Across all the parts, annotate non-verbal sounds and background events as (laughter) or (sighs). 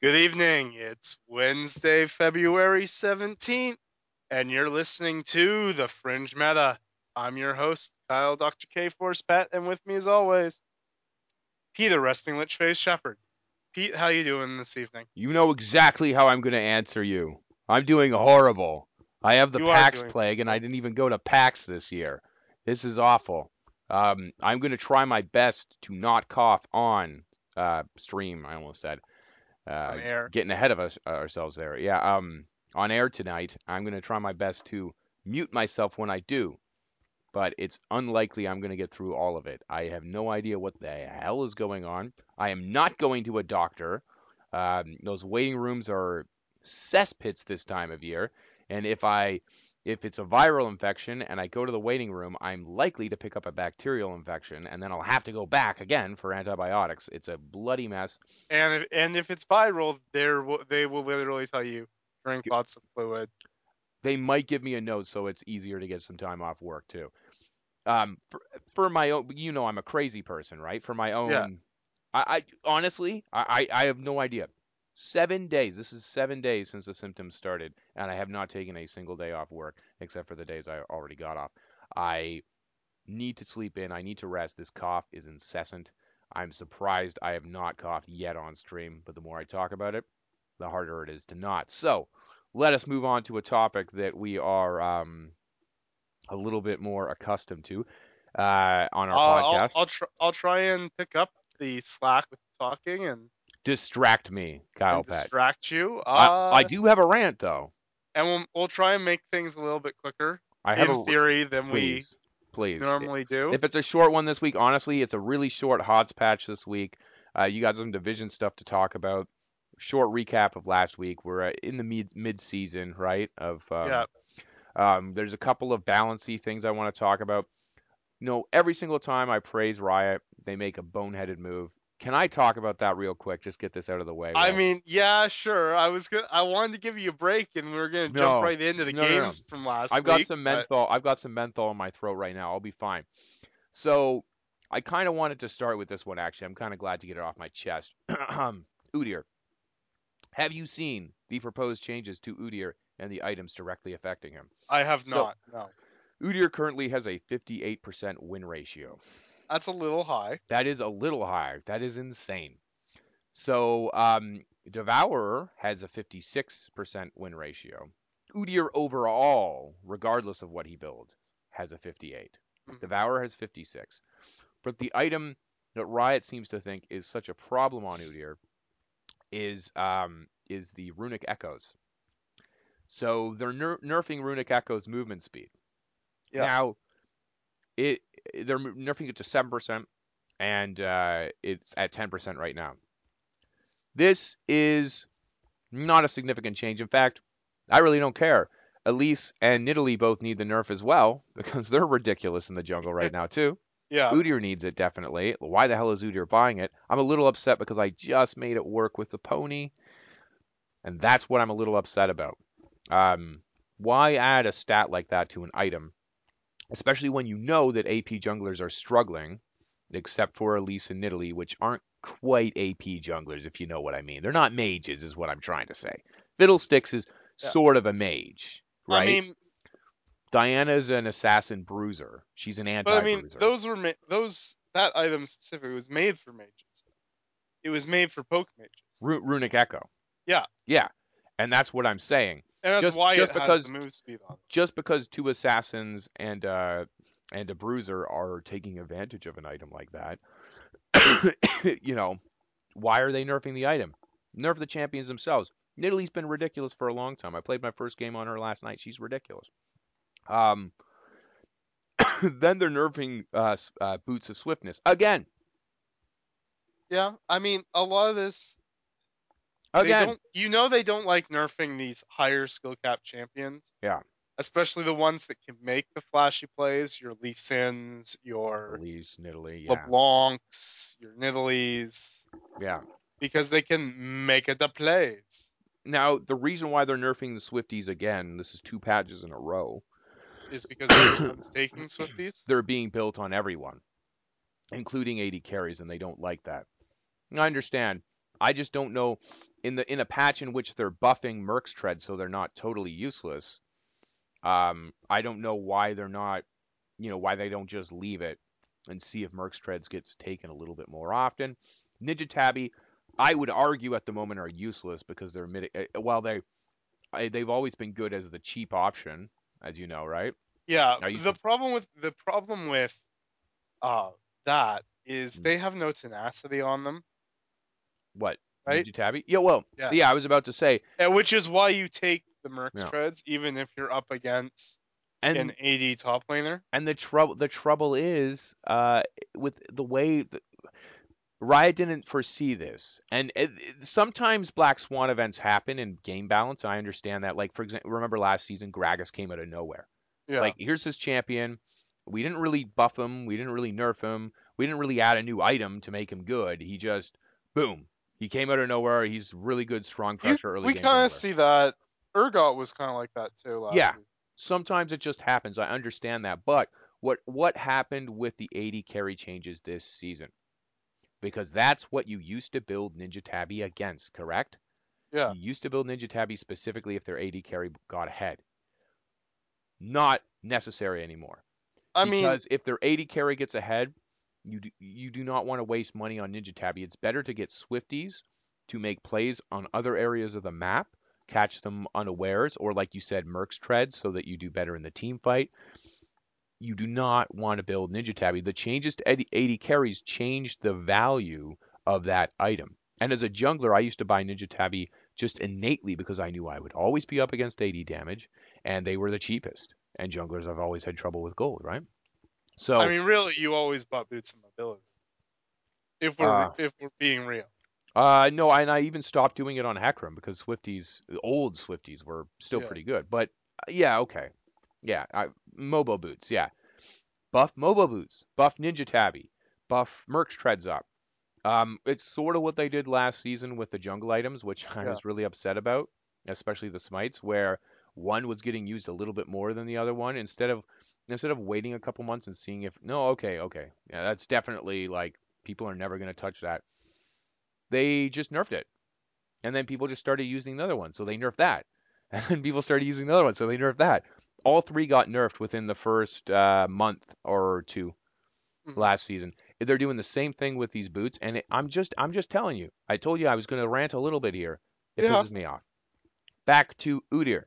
Good evening. It's Wednesday, February 17th, and you're listening to The Fringe Meta. I'm your host, Kyle Dr. K Force Pet, and with me as always, Peter Resting Lich Face Shepherd. Pete, how you doing this evening? You know exactly how I'm going to answer you. I'm doing horrible. I have the You PAX plague, and I didn't even go to PAX this year. This is awful. Um, I'm going to try my best to not cough on uh, stream. I almost said. Uh, On air. Getting ahead of us ourselves there. Yeah. Um, on air tonight, I'm going to try my best to mute myself when I do, but it's unlikely I'm going to get through all of it. I have no idea what the hell is going on. I am not going to a doctor. Um, those waiting rooms are cesspits this time of year, and if I if it's a viral infection and I go to the waiting room, I'm likely to pick up a bacterial infection, and then I'll have to go back again for antibiotics. It's a bloody mess. And if, and if it's viral, there will, they will literally tell you drink lots of fluid. They might give me a note so it's easier to get some time off work too. Um, for, for my own, you know, I'm a crazy person, right? For my own, Yeah. I, I honestly, I I have no idea. Seven days. This is seven days since the symptoms started, and I have not taken a single day off work except for the days I already got off. I need to sleep in. I need to rest. This cough is incessant. I'm surprised I have not coughed yet on stream, but the more I talk about it, the harder it is to not. So, let us move on to a topic that we are um, a little bit more accustomed to uh, on our I'll, I'll, podcast. I'll, tr- I'll try and pick up the slack with talking and, Distract me, Kyle distract you. Uh, I, I do have a rant though. and we'll, we'll try and make things a little bit quicker I have in a theory than please, we please. normally do. If it's a short one this week, honestly, it's a really short HOTS patch this week. Uh, you got some division stuff to talk about. Short recap of last week. We're uh, in the mid mid season, right? Of um, Yeah. Um, there's a couple of balancy things I want to talk about. You know, every single time I praise Riot, they make a boneheaded move. Can I talk about that real quick? Just get this out of the way. I mean, yeah, sure. I was gonna, I wanted to give you a break, and we are gonna No. jump right into the No, no, no. games from last I've got week. some but- menthol. I've got some menthol in my throat right now. I'll be fine. So I kind of wanted to start with this one. Actually, I'm kind of glad to get it off my chest. (clears throat) Udyr, have you seen the proposed changes to Udyr and the items directly affecting him? I have So- not. no, Udyr currently has a 58% win ratio. That's a little high. That is a little high. That is insane. So um, Devourer has a 56% win ratio. Udyr overall, regardless of what he builds, has a 58. Mhm. Devourer has 56. But the item that Riot seems to think is such a problem on Udyr is um, is the Runic Echoes. So they're ner- nerfing Runic Echoes movement speed. Yeah. Now, it they're nerfing it to seven percent, and uh, it's at ten percent right now. This is not a significant change. In fact, I really don't care. Elise and Nidalee both need the nerf as well (laughs) because they're ridiculous in the jungle right now too. (laughs) Yeah, Udyr needs it definitely. Why the hell is Udyr buying it? I'm a little upset because I just made it work with the pony, and that's what I'm a little upset about. Um, why add a stat like that to an item, especially when you know that AP junglers are struggling, except for Elise and Nidalee, which aren't quite AP junglers, if you know what I mean. They're not mages, is what I'm trying to say. Fiddlesticks is Yeah. sort of a mage, right? I mean, Diana's an assassin bruiser. She's an anti but I mean, those were ma- those that item specifically was made for mages. It was made for poke mages, Ru- Runic Echo. Yeah. Yeah. And that's what I'm saying. and that's just- why just it has because- the move speed on. Just because two assassins and uh and a bruiser are taking advantage of an item like that, (coughs) you know, why are they nerfing the item? Nerf the champions themselves. Nidalee's been ridiculous for a long time. I played my first game on her last night. She's ridiculous. Um, (coughs) then they're nerfing uh, uh, boots of swiftness again. Yeah, I mean, a lot of this. Again, you know, they don't like nerfing these higher skill cap champions. Yeah. Especially the ones that can make the flashy plays, your Lee Sins, your Elise, Nidalee, yeah, LeBlancs, your Nidalees, yeah. because they can make it the plays. Now, the reason why they're nerfing the Swifties again, this is two patches in a row, Is because everyone's taking Swifties. they're being built on everyone, including AD carries, and they don't like that. I understand. I just don't know in the in a patch in which they're buffing Merc's tread so they're not totally useless. Um, I don't know why they're not, you know, why they don't just leave it and see if Merc's treads gets taken a little bit more often. Ninja Tabi, I would argue at the moment are useless because they're mid. uh, While they they've always been good as the cheap option, as you know, right? Yeah, the to- problem with the problem with uh that is Mm. they have no tenacity on them, What Right? Ninja Tabi? Yeah, well, Yeah. yeah. I was about to say, and which is why you take the Mercs Yeah. treads even if you're up against and an AD top laner. And the trouble the trouble is uh, with the way the, Riot didn't foresee this, and it, it- sometimes Black Swan events happen in game balance. I understand that. Like for example, remember last season, Gragas came out of nowhere. Yeah, Like here's this champion. We didn't really buff him. We didn't really nerf him. We didn't really add a new item to make him good. He just boom. He came out of nowhere. He's really good, strong You- pressure early we game. kind of see that. Urgot was kind of like that too last Yeah. season. sometimes it just happens. I understand that. But what what happened with the AD carry changes this season? Because that's what you used to build Ninja Tabi against, correct? Yeah, You used to build Ninja Tabi specifically if their AD carry got ahead. Not necessary anymore. I mean, if their AD carry gets ahead, you do, you do not want to waste money on Ninja Tabi. It's better to get Swifties to make plays on other areas of the map, catch them unawares, or like you said, Mercs treads so that you do better in the team fight. You do not want to build Ninja Tabi. The changes to AD AD carries changed the value of that item. And as a jungler, I used to buy Ninja Tabi just innately because I knew I would always be up against AD damage, and they were the cheapest. And junglers, I've always had trouble with gold, right? So I mean, really, you always bought boots and mobility. If we're Uh, if we're being real, Uh, no, and I even stopped doing it on Hecarim because Swifties, old Swifties, were still Yeah. pretty good. But uh, yeah, okay, yeah, I, Mobo boots, yeah, buff Mobo boots, buff Ninja Tabi, buff Mercs treads up. Um, it's sort of what they did last season with the jungle items, which I Yeah. was really upset about, especially the smites, where one was getting used a little bit more than the other one. Instead of instead of waiting a couple months and seeing if no, okay, okay, yeah, that's definitely like people are never going to touch that they just nerfed it. And then people just started using the other one, so they nerfed that. (laughs) And then people started using the other one, so they nerfed that. All three got nerfed within the first uh, month or two Mhm. last season. They're doing the same thing with these boots, and it, I'm just I'm just telling you. I told you I was going to rant a little bit here. It Yeah. pisses me off. Back to Udyr.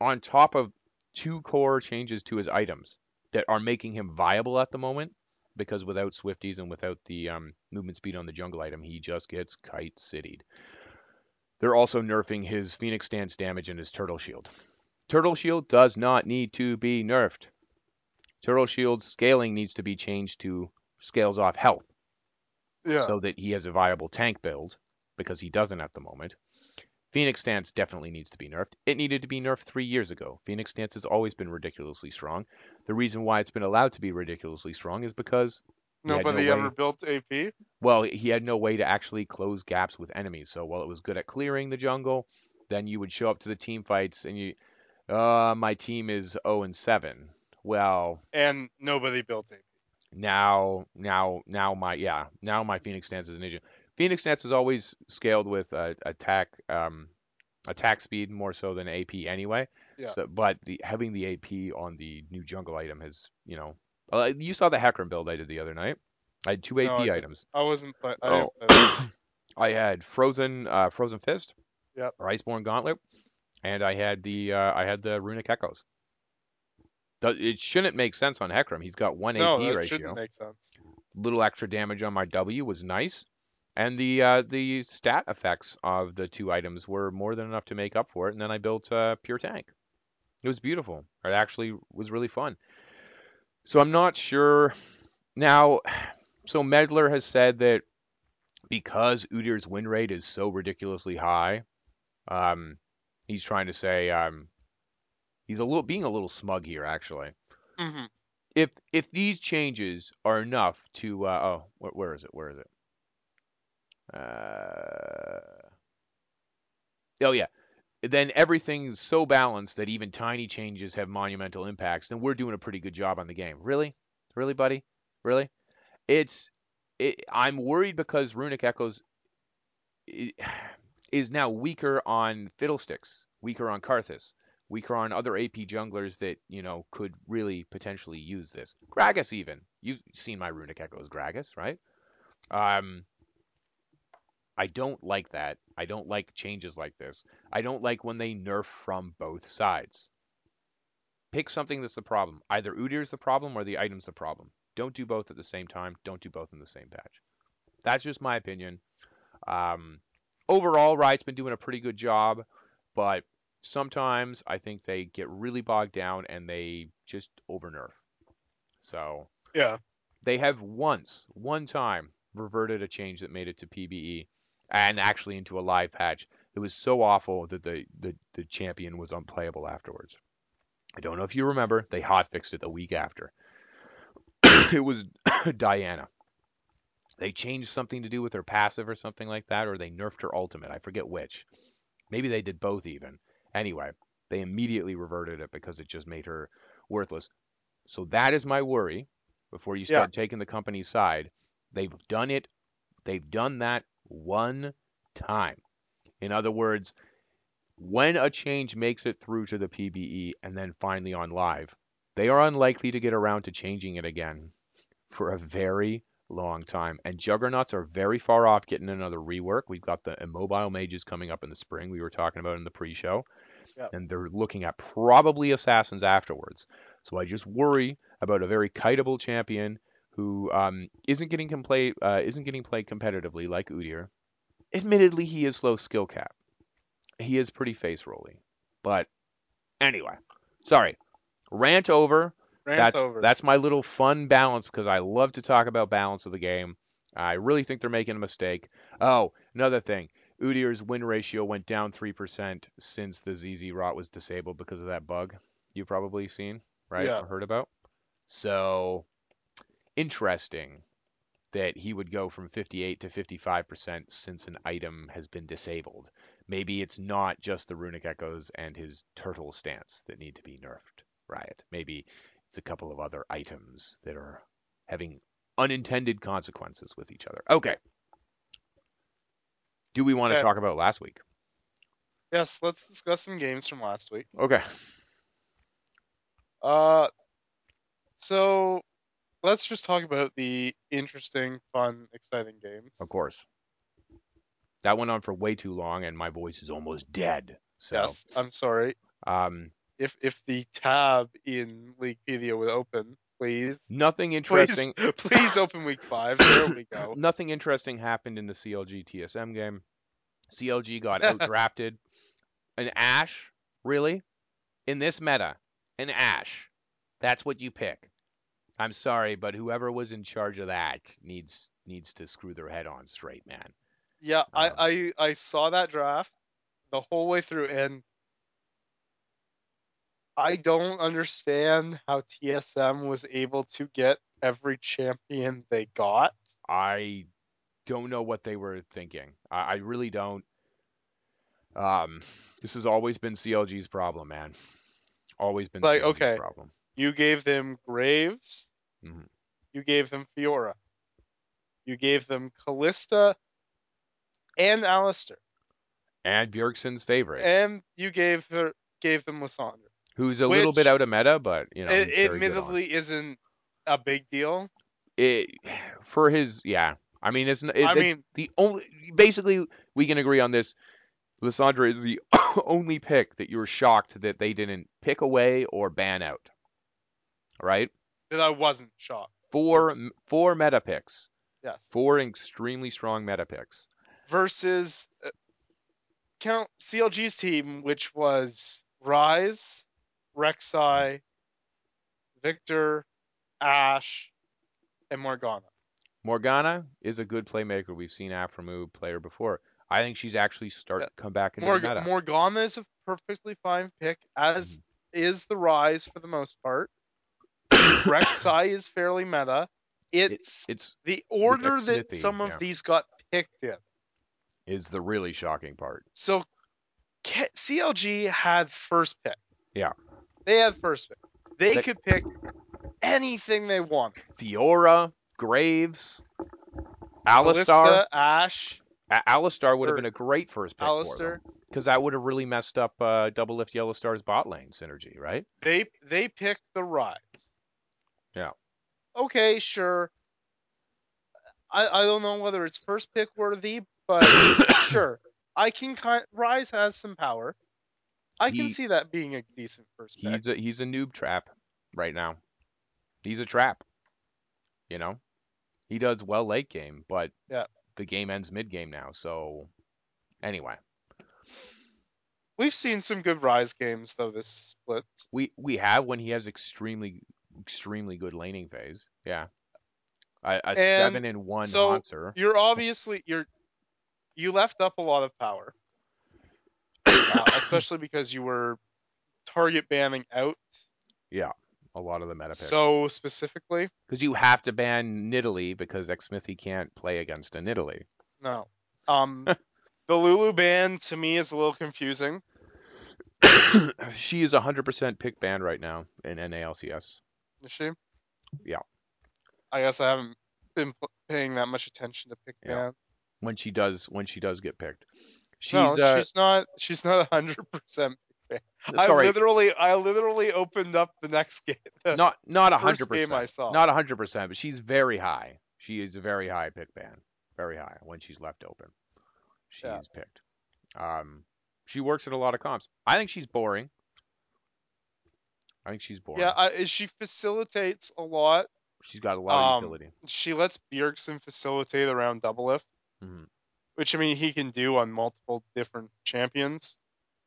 On top of two core changes to his items that are making him viable at the moment, because without Swifties and without the um, movement speed on the jungle item, he just gets kite cityed. They're also nerfing his Phoenix stance damage and his Turtle Shield. Turtle Shield does not need to be nerfed. Turtle Shield's scaling needs to be changed to scales off health yeah, so that he has a viable tank build, because he doesn't at the moment. Phoenix Stance definitely needs to be nerfed. It needed to be nerfed three years ago. Phoenix Stance has always been ridiculously strong. The reason why it's been allowed to be ridiculously strong is because had no nobody ever way- built AP. well, he had no way to actually close gaps with enemies. So while it was good at clearing the jungle, then you would show up to the team fights and you, uh, my team is 0 and 7. Well, and nobody built AP. now, now, now my yeah, now my Phoenix stance is an issue. Phoenix Nets is always scaled with uh, attack, um, attack speed more so than AP anyway. Yeah. So, but the having the AP on the new jungle item has, you know, uh, you saw the Hecarim build I did the other night. I had two No, AP I items. I wasn't. I Oh. play (coughs) I had frozen uh, frozen fist, Yep. or iceborne gauntlet, and I had the uh, I had the runic echoes. Does, it shouldn't make sense on Hecarim. He's got one no, AP ratio. shouldn't make sense. Little extra damage on my W was nice, and the uh, the stat effects of the two items were more than enough to make up for it. And then I built uh, pure tank. It was beautiful. It actually was really fun. So I'm not sure now. (sighs) So Meddler has said that because Udyr's win rate is so ridiculously high, um, he's trying to say um, he's a little being a little smug here actually. hmm If if these changes are enough to uh, oh where, where is it where is it uh, oh yeah then everything's so balanced that even tiny changes have monumental impacts then we're doing a pretty good job on the game really really buddy really it's it, I'm worried because runic echoes is now weaker on Fiddlesticks, weaker on Karthus, weaker on other AP junglers that, you know, could really potentially use this. Gragas even. You've seen my Runic Echoes Gragas, right? Um I don't like that. I don't like changes like this. I don't like when they nerf from both sides. Pick something that's the problem. Either Udyr's the problem or the item's the problem. Don't do both at the same time. Don't do both in the same patch. That's just my opinion. Um, overall, Riot's been doing a pretty good job, but sometimes I think they get really bogged down and they just over nerf. So Yeah. they have once, one time, reverted a change that made it to PBE and actually into a live patch. It was so awful that the, the, the champion was unplayable afterwards. I don't know if you remember, they hotfixed it the week after. (coughs) it was (coughs) Diana. They changed something to do with her passive or something like that, or they nerfed her ultimate. I forget which. Maybe they did both even. Anyway, they immediately reverted it because it just made her worthless. So that is my worry before you Yeah. start taking the company's side. They've done it. They've done that one time. In other words, when a change makes it through to the PBE and then finally on live, they are unlikely to get around to changing it again for a very long time. And Juggernauts are very far off getting another rework. We've got the immobile mages coming up in the spring, we were talking about in the pre show. Yep. And they're looking at probably assassins afterwards. So I just worry about a very kiteable champion who um, isn't getting play, uh, isn't getting played competitively like Udyr. Admittedly, he is low skill cap. He is pretty face rolly. But anyway, sorry. Rant over Rant's that's over. that's my little fun balance because I love to talk about balance of the game. I really think they're making a mistake. Oh, another thing. Udyr's win ratio went down 3% since the Zz'Rot was disabled because of that bug you've probably seen, right? Yeah. Or heard about. So, interesting that he would go from 58 to 55% since an item has been disabled. Maybe it's not just the Runic Echoes and his turtle stance that need to be nerfed, Riot. Maybe it's a couple of other items that are having unintended consequences with each other. Okay. Do we want to Okay. talk about last week? yes, let's discuss some games from last week. Okay. Uh, so let's just talk about the interesting, fun, exciting games. Of course. That went on for way too long and my voice is almost dead. So, Yes, I'm sorry. um, If if the tab in Leaguepedia would open, please. nothing Please, interesting. (laughs) please open week five. There we go. (laughs) Nothing interesting happened in the CLG TSM game. CLG got (laughs) outdrafted. An Ashe, really? In this meta, an Ashe. That's what you pick. I'm sorry, but whoever was in charge of that needs needs to screw their head on straight, man. Yeah, Um, I, I I saw that draft the whole way through, and I don't understand how TSM was able to get every champion they got. I don't know what they were thinking. I, I really don't. Um, this has always been CLG's problem, man. Always been like, CLG's okay. problem. You gave them Graves. Mhm. You gave them Fiora. You gave them Kalista and Alistar. And Bjergsen's favorite, And you gave her gave them Lissandra. who's a little bit out of meta, but you know, it he's very good on. admittedly isn't a big deal. it for his yeah. I mean, it's, it, I it's mean, the only basically we can agree on this. Lissandra is the (coughs) only pick that you were shocked that they didn't pick away or ban out. Right? that I wasn't shocked. Four four meta picks, Yes. four extremely strong meta picks. versus uh, count CLG's team, which was Ryze, Rek'Sai, Viktor, Ashe, and Morgana. Morgana is a good playmaker. We've seen Aphromoo play her before. I think she's actually start Yeah. come back into Morg- the meta. Morgana is a perfectly fine pick, as is the Ryze for the most part. Rek'Sai is fairly meta. It's it's the order that Smithy, some of yeah. these got picked in. is the really shocking part. So CLG had first pick. Yeah. They had first pick. They They- could pick anything they want. Fiora, Graves, Alistar. Ashe, A- Alistar would have been a great first pick Alistar. for them because that would have really messed up uh, Doublelift Yellow Star's bot lane synergy, right? They they picked the Ryze. Yeah. Okay, sure. I I don't know whether it's first pick worthy, but (coughs) sure. I can kind Ryze has some power. I can He- see that being a decent first pick. He's a, he's a noob trap right now. He's a trap. You know, he does well late game, but Yeah. the game ends mid game now. So anyway, We've seen some good Ryze games though this split. we we have when he has extremely extremely good laning phase. Yeah, a, a seven and one so. You're obviously you're you left up a lot of power, (coughs) uh, especially because you were target banning out Yeah, A lot of the meta picks. so specifically. Because you have to ban Nidalee because Xmithie can't play against a Nidalee. No. Um, (laughs) the Lulu ban to me is a little confusing. (coughs) she is 100% pick banned right now in NALCS. Is she? Yeah. I guess I haven't been paying that much attention to pick Yeah. ban. when she does when she does get picked. She's no, uh, she's not. She's not hundred percent. (laughs) I literally, I literally opened up the next game. (laughs) the not not a hundred game I saw. not a hundred percent, but she's very high. She is a very high pick ban, very high when she's left open. She's Yeah. picked. Um, she works at a lot of comps. I think she's boring. I think she's boring. yeah, I, she facilitates a lot. she's got a lot um, of utility. She lets Bjergsen facilitate around Doublelift, Mhm. which I mean he can do on multiple different champions.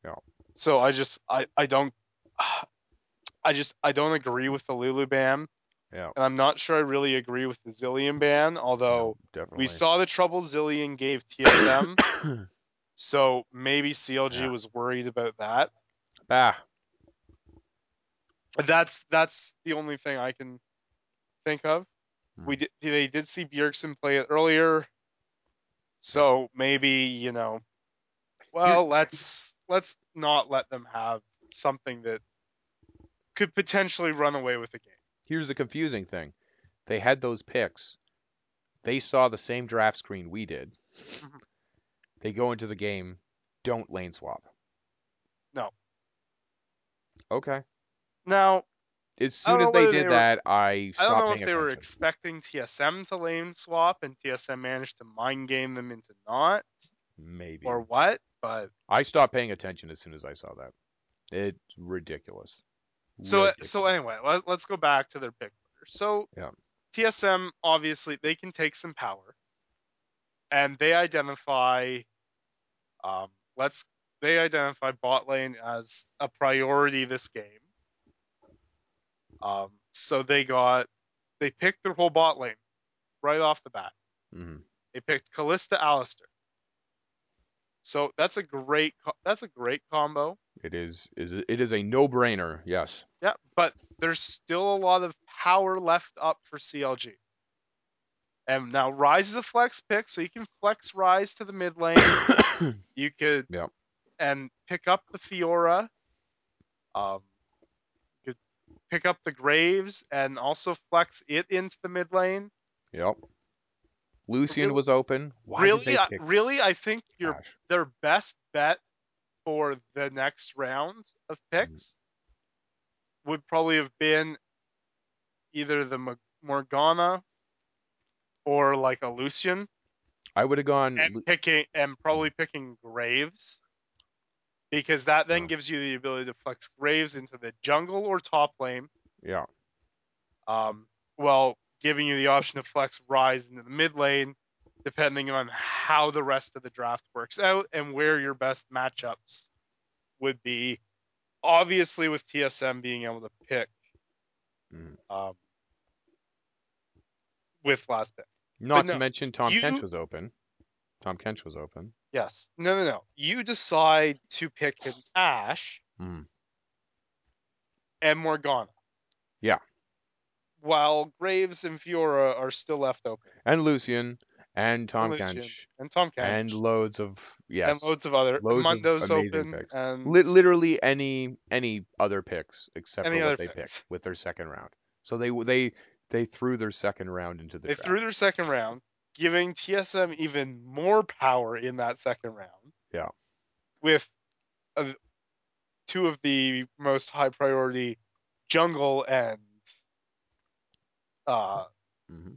Yeah. So I just, I, I don't, (sighs) I just, I don't agree with the Lulu ban. Yeah. And I'm not sure I really agree with the Zilean ban, although Definitely. we saw the trouble Zilean gave TSM. (coughs) so maybe CLG Yeah. was worried about that. ah, That's that's the only thing I can think of. Hmm. We did they did see Bjergsen play it earlier. So maybe, you know, well, let's let's not let them have something that could potentially run away with the game. here's the confusing thing. They had those picks. They saw the same draft screen we did. Mhm. They go into the game, don't lane swap. No. Okay. Now, As soon as they did that, I I don't know if they were expecting TSM to lane swap and TSM managed to mind game them into not Maybe. or what, but I stopped paying attention as soon as I saw that. It's ridiculous. So Ridiculous. so anyway, let, let's go back to their pick order. So Yeah. TSM obviously they can take some power, and they identify, um, let's they identify bot lane as a priority this game. Um, so they got they picked their whole bot lane right off the bat. Mhm. They picked Kalista Alistar. So that's a great that's a great combo. It is is it is a no-brainer. Yes. Yeah, but there's still a lot of power left up for CLG. And now Ryze is a flex pick, so you can flex Ryze to the mid lane. (coughs) you could Yep. and pick up the Fiora. Um, pick up the Graves and also flex it into the mid lane. yep. Lucian Really- was open. Why really, I, really, I think your Ashe? their best bet for the next round of picks mm-hmm. would probably have been either the Mo- Morgana or like a Lucian, I would have gone. and picking and probably mm-hmm. picking Graves, because that then Oh. gives you the ability to flex Graves into the jungle or top lane, yeah. um, while giving you the option to flex Ryze into the mid lane, depending on how the rest of the draft works out and where your best matchups would be. Obviously, with TSM being able to pick Mhm. um, with last pick. Not no, to mention Tahm Kench was open. Tahm Kench was open. Yes. No, no, no. You decide to pick an Ashe Mm. and Morgana. Yeah. While Graves and Fiora are still left open. And Lucian and Tahm Lucian Kench and Tahm Kench. and loads of yes. and loads of other loads of Mundo's amazing open picks. and Li- literally any any other picks except Any for other what they picks. picked with their second round. So they they they threw their second round into the they draft. threw their second round. Giving TSM even more power in that second round. Yeah. With uh, two of the most high priority jungle and uh, mm-hmm.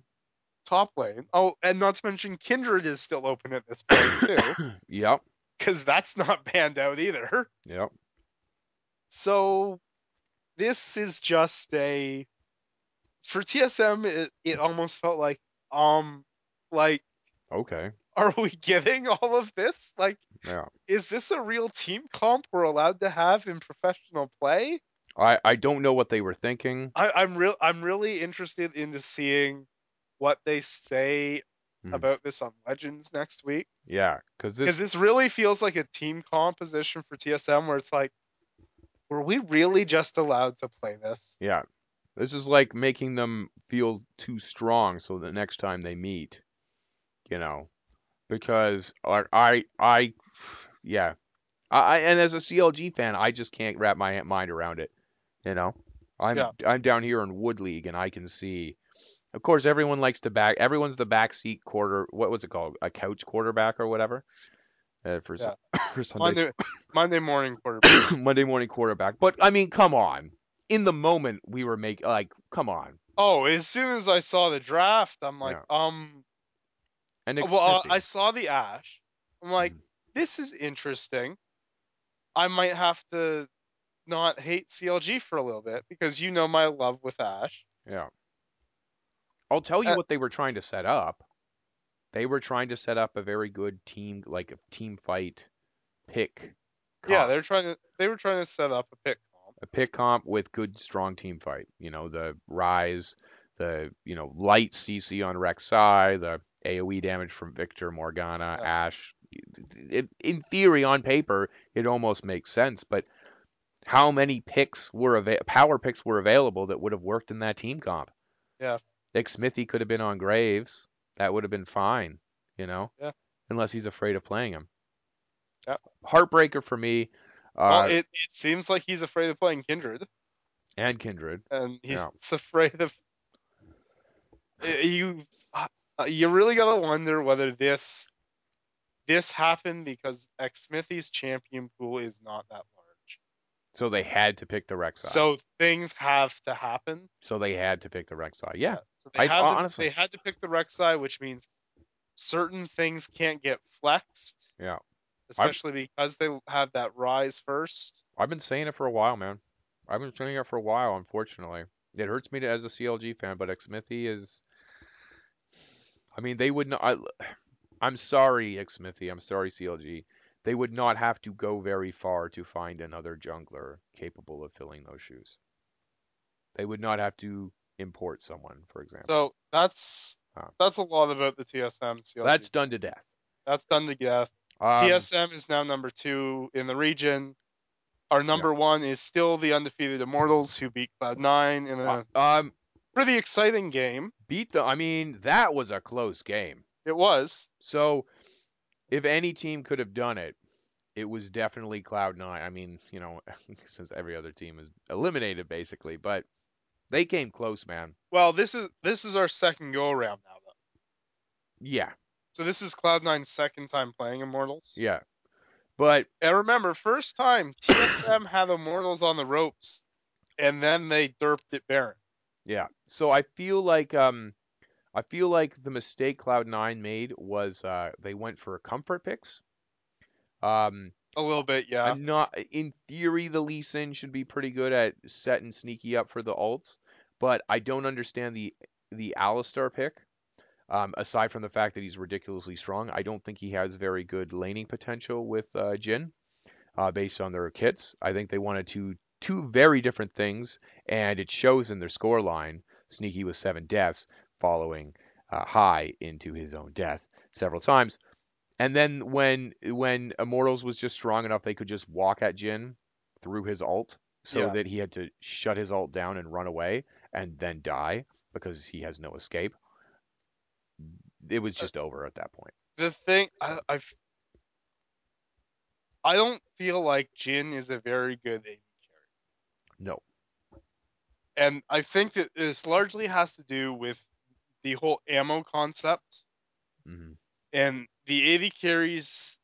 top lane. Oh, and not to mention Kindred is still open at this point (coughs) too, Yep. because that's not (laughs) banned out either. Yep. So this is just a for TSM. It, it almost felt like um like Okay. are we getting all of this? Like Yeah. is this a real team comp we're allowed to have in professional play? I I don't know what they were thinking. I, I'm real I'm really interested into seeing what they say Hmm. about this on Legends next week. Yeah, because Because this this really feels like a team composition for TSM where it's like, were we really just allowed to play this? yeah this is like making them feel too strong so the next time they meet, you know, because I I, I yeah I and as a CLG fan I just can't wrap my mind around it, you know. I'm Yeah. I'm down here in Wood League and I can see. Of course, everyone likes to back. Everyone's the backseat quarter. What was it called? A couch quarterback or whatever. Uh, for Yeah. (laughs) for Sunday Monday, (coughs) Monday morning quarterback. (coughs) Monday morning quarterback. But I mean, come on. In the moment, we were making like, come on. oh, as soon as I saw the draft, I'm like, um, And well, uh, I saw the Ashe. I'm like, Mhm. this is interesting. I might have to not hate CLG for a little bit because you know my love with Ashe. yeah. I'll tell you Uh, what they were trying to set up. They were trying to set up a very good team, like a team fight pick. Yeah, they're trying to they were trying to set up a pick comp. a pick comp with good strong team fight. You know, the Ryze, the you know light CC on Rek'Sai, the AOE damage from Viktor, Morgana. Ashe. It, in theory, on paper, it almost makes sense. But how many picks were ava- power picks were available that would have worked in that team comp? Yeah. Xmithie could have been on Graves. That would have been fine. You know. Yeah. Unless he's afraid of playing him. Yeah. Heartbreaker for me. Uh, well, it, it seems like he's afraid of playing Kindred, and Kindred. and he's Yeah. (laughs) afraid of you. Uh, You really gotta wonder whether this this happened because Xmithie's champion pool is not that large. So they had to pick the Rek'Sai. So things have to happen. So they had to pick the Rek'Sai. Yeah. So they I- have to, honestly. they had to pick the Rek'Sai, which means certain things can't get flexed. Yeah. Especially because they have that Ryze first. I've been saying it for a while, man. I've been saying it for a while, unfortunately. It hurts me to, as a CLG fan, but Xmithie is. I mean, they would not. I, I'm sorry, Xmithie. I'm sorry, CLG. They would not have to go very far to find another jungler capable of filling those shoes. They would not have to import someone, for example. So that's Huh. that's a lot about the TSM. CLG. That's done to death. that's done to death. Um, TSM is now number two in the region. Our number one is still the undefeated Immortals, who beat Cloud9 in a uh, um, pretty exciting game. beat the. I mean, that was a close game. It was. So, if any team could have done it, it was definitely Cloud9. I mean, you know, (laughs) since every other team is eliminated basically, but they came close, man. Well, this is this is our second go around now, though. Yeah, So this is Cloud9's second time playing Immortals. yeah. But And remember, first time TSM had Immortals on the ropes, and then they derped it Baron. Yeah, so I feel like um, I feel like the mistake Cloud9 made was uh, they went for comfort picks. Um, A little bit, yeah. I'm not in theory the Lee Sin should be pretty good at setting sneaky up for the alts, but I don't understand the the Alistar pick. Um, aside from the fact that he's ridiculously strong, I don't think he has very good laning potential with uh, Jhin, uh, based on their kits. I think they wanted two two very different things, and it shows in their score line. Sneaky with seven deaths, following uh, Hai into his own death several times. And then when when Immortals was just strong enough, they could just walk at Jhin through his alt, so Yeah. that he had to shut his alt down and run away and then die because he has no escape. It was just over at that point. The thing, I, I've, I don't feel like Jhin is a very good. No. and I think that this largely has to do with the whole ammo concept hmm and the AD carry's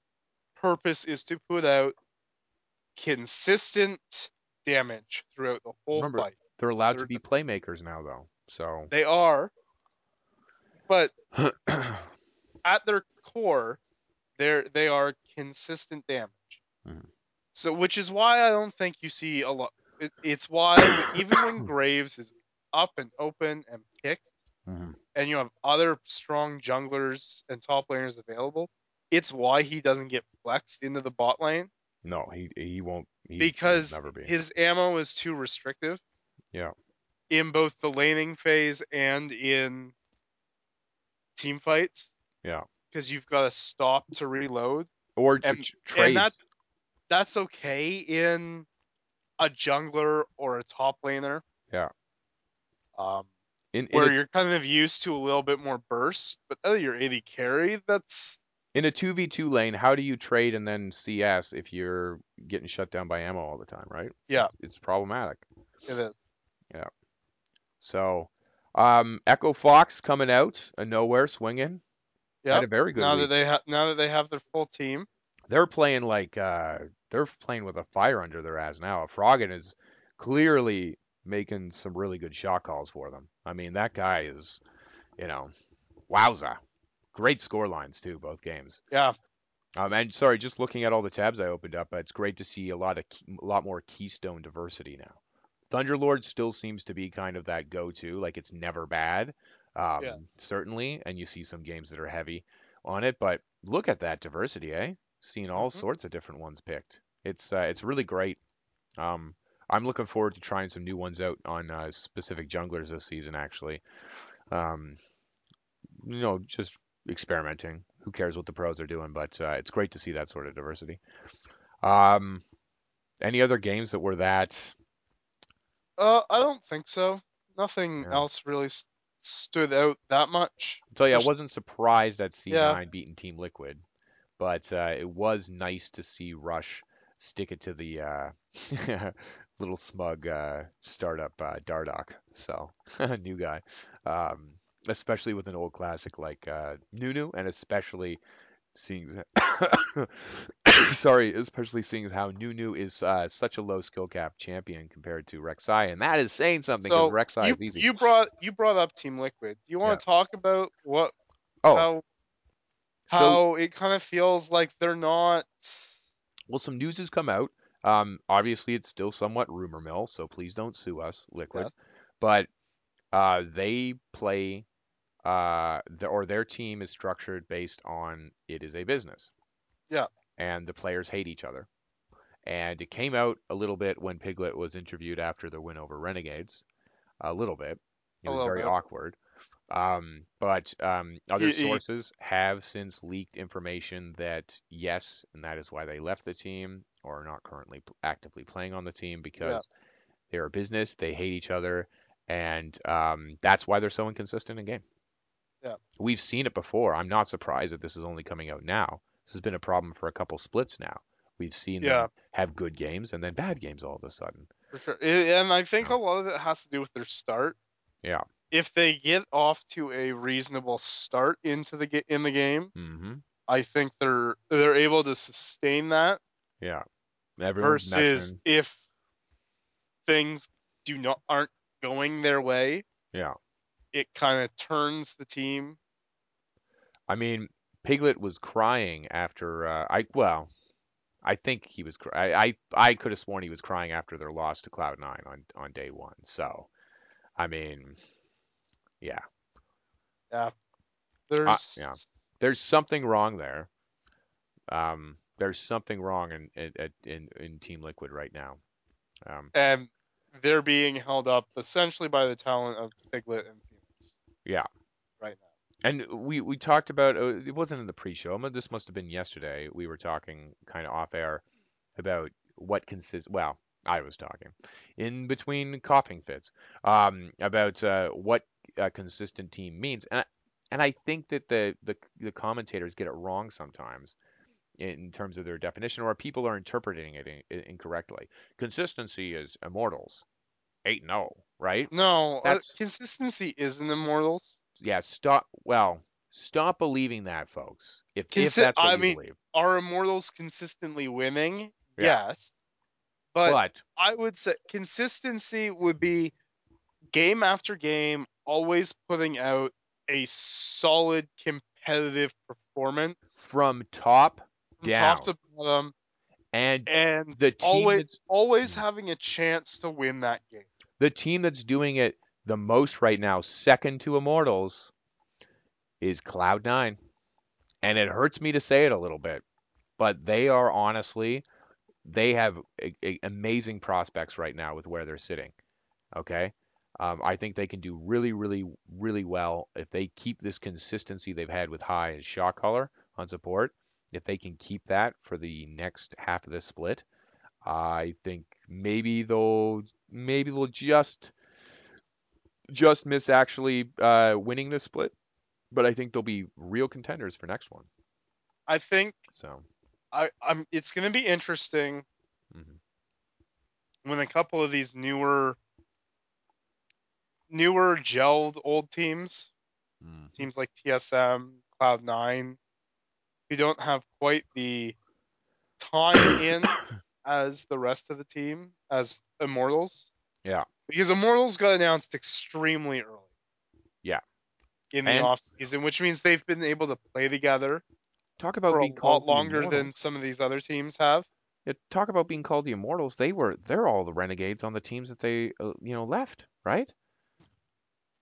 purpose is to put out consistent damage throughout the whole Remember, fight. they're allowed to They're- be playmakers now, though. So They are, but (clears throat) at their core, they're they are consistent damage. Mhm. So, which is why I don't think you see a lot. It, it's why even when (coughs) Graves is up and open and picked, Mhm. and you have other strong junglers and top laners available, it's why he doesn't get flexed into the bot lane no, he he won't. He because be. his ammo is too restrictive. Yeah. In both the laning phase and in team fights. Yeah. Because you've got to stop to reload. or to and- trade. And that that's okay in a jungler or a top laner. Yeah. Um, in, in, where a, you're kind of used to a little bit more burst, but now that you're AD carry, that's in a two v two lane, how do you trade and then CS if you're getting shut down by ammo all the time, right? Yeah. it's problematic. it is. Yeah. So, um, Echo Fox coming out of nowhere, swinging. Yeah. Had a very good Now week. that they have now that they have their full team. They're playing like uh, they're playing with a fire under their ass now. A Froggen is clearly making some really good shot calls for them. I mean, that guy is, you know, wowza. Great score lines too, both games. Yeah. Um, and sorry, just looking at all the tabs I opened up, it's great to see a lot of key, a lot more keystone diversity now. Thunderlord still seems to be kind of that go-to, like it's never bad, um, Yeah. certainly. And you see some games that are heavy on it, but look at that diversity, eh? Seeing all Mhm. sorts of different ones picked. It's uh, it's really great. Um, I'm looking forward to trying some new ones out on uh, specific junglers this season. Actually, um, you know, just experimenting. Who cares what the pros are doing? But uh, it's great to see that sort of diversity. Um, any other games that were that? Uh, I don't think so. Nothing Yeah. else really s- stood out that much. I'll tell you, I wasn't surprised at C9 Yeah. beating Team Liquid, but uh, it was nice to see Rush stick it to the uh, (laughs) little smug uh, startup uh, Dardoch. So (laughs) new guy, um, especially with an old classic like uh, Nunu, and especially seeing (coughs) sorry, especially seeing how Nunu is uh, such a low skill cap champion compared to Rek'Sai, and that is saying something So because Rek'Sai you, is easy. you brought you brought up Team Liquid. Do you want to talk about what oh, how so it kind of feels like they're not Well, some news has come out. Um, obviously, it's still somewhat rumor mill, so please don't sue us, Liquid. Yes. But uh, they play, uh, the, or their team is structured based on it is a business. Yeah. And the players hate each other. And it came out a little bit when Piglet was interviewed after the win over Renegades. A little bit. It was very bit. awkward. Um, but um, other He- he- sources have since leaked information that yes, and that is why they left the team or are not currently actively playing on the team because they're a business, they hate each other, and um, that's why they're so inconsistent in game. Yeah. We've seen it before. I'm not surprised that this is only coming out now. This has been a problem for a couple splits now. We've seen Yeah. them have good games and then bad games all of a sudden. for sure. And I think a lot of it has to do with their start. Yeah. If they get off to a reasonable start into the in the game, hmm I think they're they're able to sustain that Yeah. Everyone's versus if things do not aren't going their way, Yeah. it kind of turns the team. I mean, Piglet was crying after uh, I well, I think he was. Cry- I I, I could have sworn he was crying after their loss to Cloud Nine on on day one. So, I mean, yeah, There's yeah. there's something wrong there. Um, there's something wrong in in in, in Team Liquid right now. Um, and they're being held up essentially by the talent of Piglet and FeniX yeah. right now. And we we talked about uh, it wasn't in the pre-show. but This must have been yesterday. We were talking kind of off air about what consists. Well, I was talking in between coughing fits um, about uh, what a consistent team means, and I, and I think that the, the the commentators get it wrong sometimes in terms of their definition, or people are interpreting it in, incorrectly. Consistency is immortals, eight no, right? No, uh, consistency isn't Immortals. Yeah, stop. Well, Stop believing that, folks. If, if that's what I mean, believe. Are Immortals consistently winning? Yeah. Yes. But, But I would say consistency would be game after game, always putting out a solid competitive performance from top from down, top to bottom, and and the team always always having a chance to win that game. the team that's doing it the most right now, second to Immortals, is Cloud9. And it hurts me to say it a little bit, but they are honestly, they have a, a- amazing prospects right now with where they're sitting. Okay. Um, I think they can do really, really, really well if they keep this consistency they've had with Hai and Shot Caller on support. If they can keep that for the next half of the split, I think maybe they'll maybe they'll just just miss actually uh, winning this split, but I think they'll be real contenders for next one. I think So I, I'm. It's going to be interesting mhm. when a couple of these newer, newer gelled old teams, Mhm. teams like TSM, Cloud Nine, who don't have quite the time (coughs) in as the rest of the team as Immortals. Yeah. Because Immortals got announced extremely early. Yeah. In the And- off season, which means they've been able to play together talk about being called longer than some of these other teams have. Yeah, talk about being called the Immortals. They were they're all the renegades on the teams that they uh, you know left, right?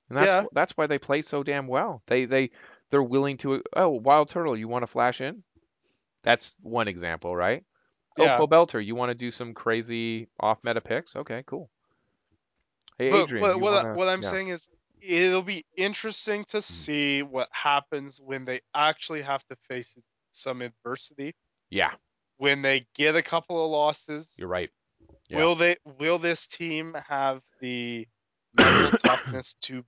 And that's Yeah. that's why they play so damn well. They they they're willing to oh WildTurtle, you want to flash in? That's one example, right? Oh, yeah. Oh Pobelter, you want to do some crazy off meta picks? Okay, cool. Hey But Adrian, what you what, wanna, what I'm yeah. saying is it'll be interesting to hmm. see what happens when they actually have to face some adversity. Yeah, When they get a couple of losses, you're right. Yeah. will they will this team have the mental (coughs) toughness to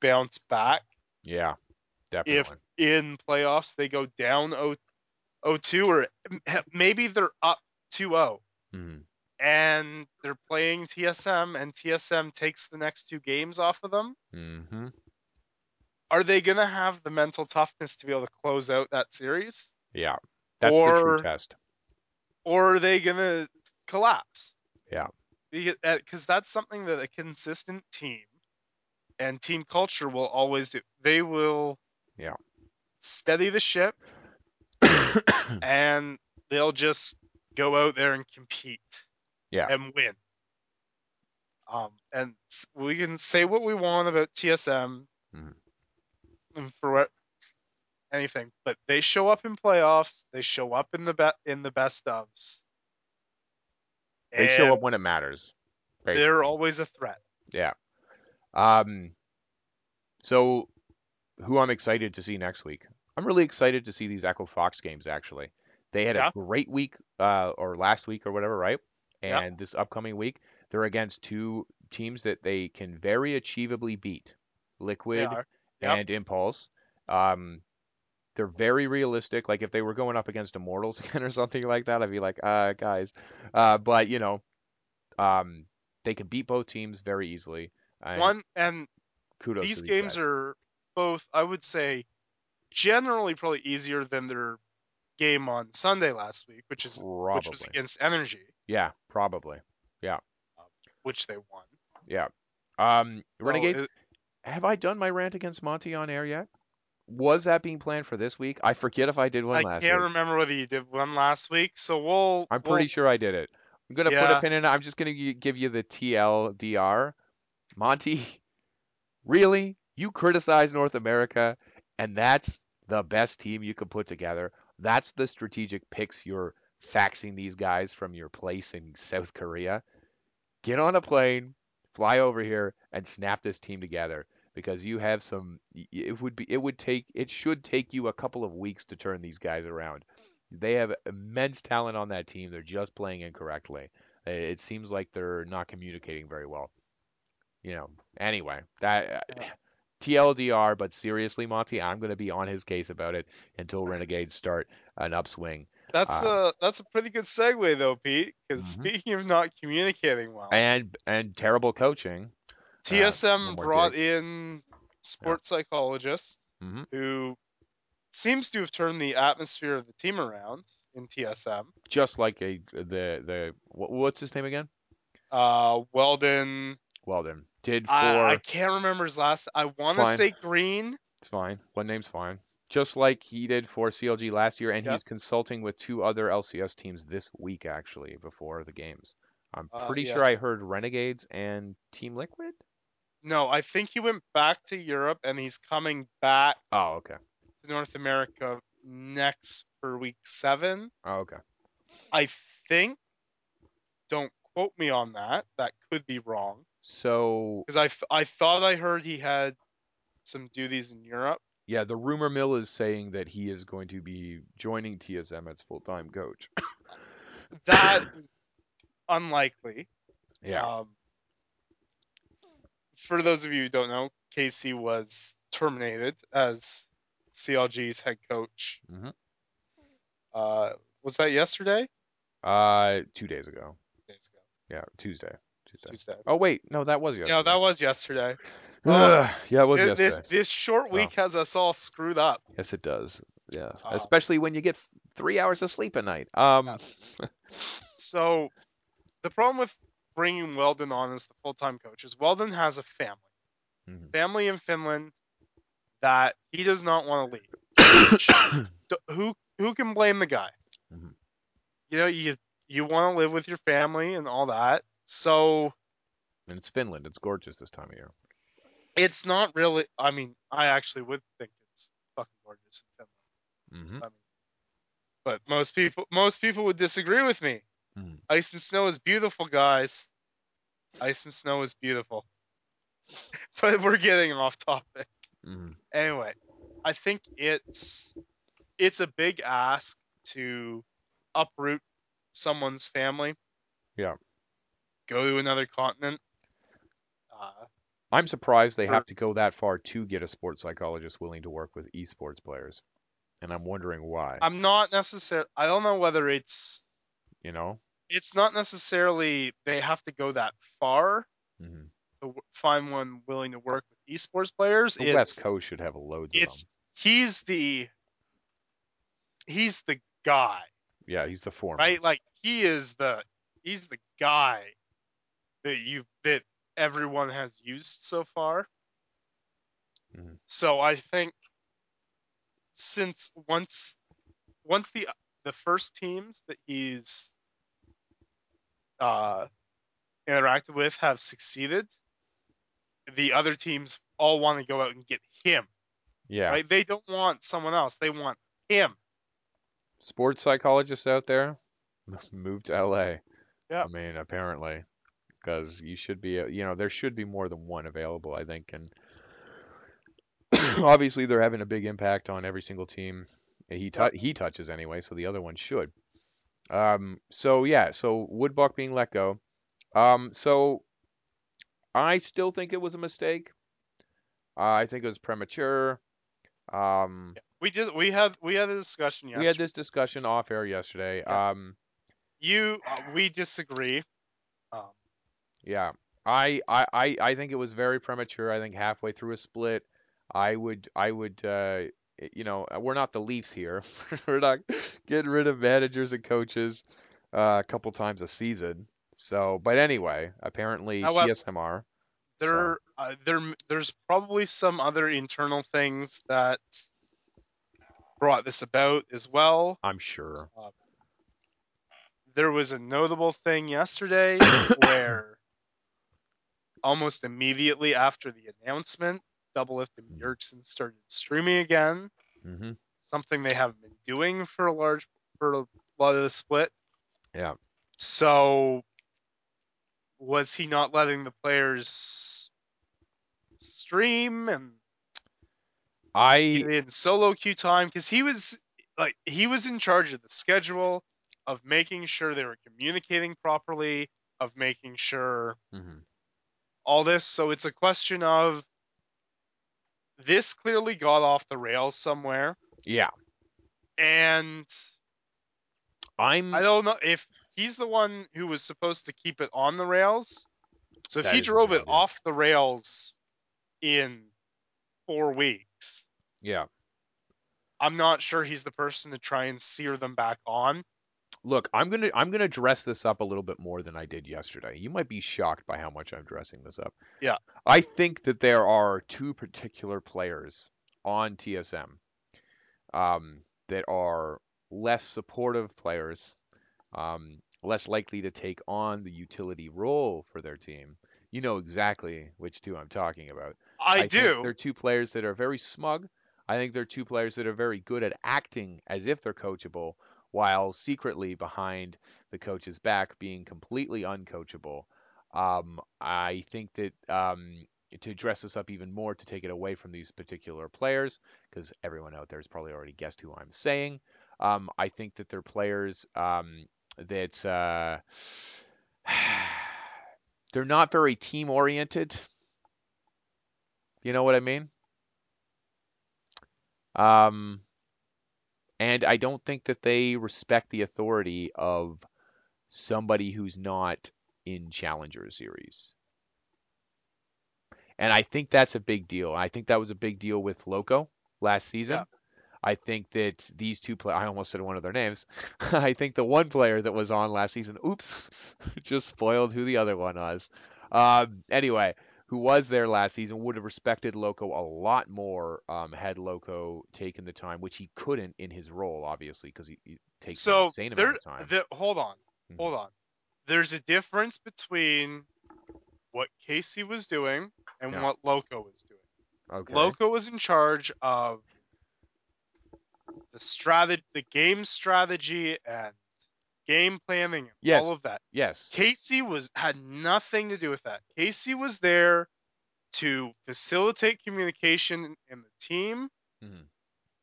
bounce back Yeah, if in playoffs they go down 0 0-2 or maybe they're up 2-0 Mhm. and they're playing TSM and TSM takes the next two games off of them? Mhm. Are they going to have the mental toughness to be able to close out that series? Yeah. That's the Or- true test. Or are they going to collapse? Yeah. Because that's something that a consistent team and team culture will always do. They will Yeah. steady the ship (coughs) and they'll just go out there and compete Yeah. and win. Um, and we can say what we want about TSM Mhm. and for what anything, but they show up in playoffs. They show up in the be- in the best ofs. They show up when it matters. They're always a threat. Yeah. Um. So, who I'm excited to see next week? I'm really excited to see these Echo Fox games. Actually, they had Yeah. a great week, uh, or last week or whatever, right? Yeah. And this upcoming week, they're against two teams that they can very achievably beat: Liquid. Yep. and Impulse. Um, they're very realistic. Like if they were going up against Immortals (laughs) again or something like that, I'd be like, uh, guys. Uh, but you know, um, they can beat both teams very easily. And One and kudos these these games guys. are both, I would say, generally probably easier than their game on Sunday last week, which is which was against Energy, Yeah, probably. Yeah. Which they won. Yeah. Um, So Renegades, it- have I done my rant against Monte on air yet? Was that being planned for this week? I forget if I did one I last can't remember whether you did one last week, so we'll. I'm we'll- pretty sure I did it. I'm gonna put a pin in it. I'm just gonna give you the TLDR. Monte, really? You criticize North America, and that's the best team you can put together. That's the strategic picks you're faxing these guys from your place in South Korea. Get on a plane, fly over here, and snap this team together because you have some. It would be. It would take. It should take you a couple of weeks to turn these guys around. They have immense talent on that team. They're just playing incorrectly. It seems like they're not communicating very well. You know. Anyway, that uh, Yeah. TLDR. But seriously, Monte, I'm going to be on his case about it until Renegades start an upswing. That's Uh, a that's a pretty good segue though, Pete. Because Mhm. speaking of not communicating well, And and terrible coaching. TSM more brought digs. in sports psychologists Mhm. who seems to have turned the atmosphere of the team around in TSM. Just like a the the what's his name again? Uh, Weldon, Weldon did for. I, I can't remember his last. I want to say Green. It's fine. One name's fine. Just like he did for CLG last year, and Yes. he's consulting with two other LCS teams this week, actually, before the games. I'm Uh, pretty yeah. sure I heard Renegades and Team Liquid. No, I think he went back to Europe and he's coming back Oh, okay. to North America next for week seven. Oh, okay. I think. Don't quote me on that. That could be wrong So because I, f- I thought I heard he had some duties in Europe. yeah, the rumor mill is saying that he is going to be joining TSM as full-time coach. (coughs) That is unlikely. yeah. Um, for those of you who don't know, Casey was terminated as CLG's head coach. Mhm. Uh, was that yesterday? Uh, two days ago. Days ago. Yeah, Tuesday. Tuesday. Tuesday. Oh wait, no, that was yesterday. No, that was yesterday. Yeah, it was this yesterday. this short Oh. week has us all screwed up. Yes, it does. Yeah, Uh, especially when you get three hours of sleep a night. Um, (laughs) So, the problem with bringing Weldon on as the full time coach is Weldon has a family, Mhm. family in Finland that he does not want to leave. (coughs) Who who can blame the guy? Mhm. You know, you you want to live with your family and all that. So and it's Finland. It's gorgeous this time of year. it's not really. I mean, I actually would think it's fucking gorgeous in Finland. hmm I mean, but most people most people would disagree with me. Mhm. Ice and snow is beautiful, guys. Ice and snow is beautiful. (laughs) but we're getting off topic. hmm Anyway, I think it's it's a big ask to uproot someone's family. Yeah. Go to another continent. Uh, I'm surprised they For- have to go that far to get a sports psychologist willing to work with esports players, and I'm wondering why. I'm not necessarily. I don't know whether it's you know. it's not necessarily they have to go that far hmm to w- find one willing to work with esports players. The it's, West Coast should have loads of It's them. he's the he's the guy, Yeah, he's the foreman. right? Like he is the he's the guy that you've that everyone has used so far. Mhm. So I think since once once the the first teams that he's uh interacted with have succeeded, the other teams all want to go out and get him. Yeah. Right? They don't want someone else. They want him. Sports psychologists out there, (laughs) move to LA. Yeah. I mean, apparently, because you should be, you know, there should be more than one available, I think, and (clears throat) obviously they're having a big impact on every single team he tou- he touches anyway, so the other one should. Um, so yeah, so Woodbuck being let go. Um, so I still think it was a mistake. Uh, I think it was premature. Um, We did. We had we had a discussion yesterday. we had this discussion off air yesterday. Yeah. Um, You uh, we disagree. Um, Yeah, I, I, I, I think it was very premature. I think halfway through a split, I would, I would, uh, you know, we're not the Leafs here. (laughs) we're not getting rid of managers and coaches uh, a couple times a season. So, but anyway, apparently However- TSMR. there uh, there there's probably some other internal things that brought this about as well. I'm sure. There was a notable thing yesterday (coughs) where almost immediately after the announcement, Doublelift and Bjergsen started streaming again. hmm Something they haven't been doing for a large for a lot of the split. Yeah. So was he not letting the players stream and I, in solo queue time because he was like he was in charge of the schedule of making sure they were communicating properly of making sure mhm. All this so it's a question of this clearly got off the rails somewhere yeah, and I'm. i don't know if he's the one who was supposed to keep it on the rails so if That he drove it off the rails in four weeks Yeah. I'm not sure he's the person to try and sear them back on. Look, I'm gonna I'm gonna dress this up a little bit more than I did yesterday. You might be shocked by how much I'm dressing this up. Yeah. I think that there are two particular players on TSM um, that are less supportive players, um, less likely to take on the utility role for their team. You know exactly which two I'm talking about. I, think do. they're two players that are very smug. I think they're two players that are very good at acting as if they're coachable, while secretly behind the coach's back being completely uncoachable. Um, I think that um, to dress this up even more, to take it away from these particular players, because everyone out there has probably already guessed who I'm saying. Um, I think that they're players um, that uh, (sighs) they're not very team oriented. You know what I mean? Um, and I don't think that they respect the authority of somebody who's not in Challenger Series. And I think that's a big deal. I think that was a big deal with Loco last season. Yeah. I think that these two players, I almost said one of their names. (laughs) I think the one player that was on last season, oops, (laughs) just spoiled who the other one was. Um, anyway, who was there last season would have respected Loco a lot more um, had Loco taken the time, which he couldn't in his role, obviously, because he, he takes an so insane there, amount of time. the, hold on, Mhm. hold on. There's a difference between what Casey was doing and Yeah. what Loco was doing. Okay. Loco was in charge of the strategy, the game strategy, and game planning, Yes. all of that. Yes. Casey was had nothing to do with that. Casey was there to facilitate communication in the team, Mhm.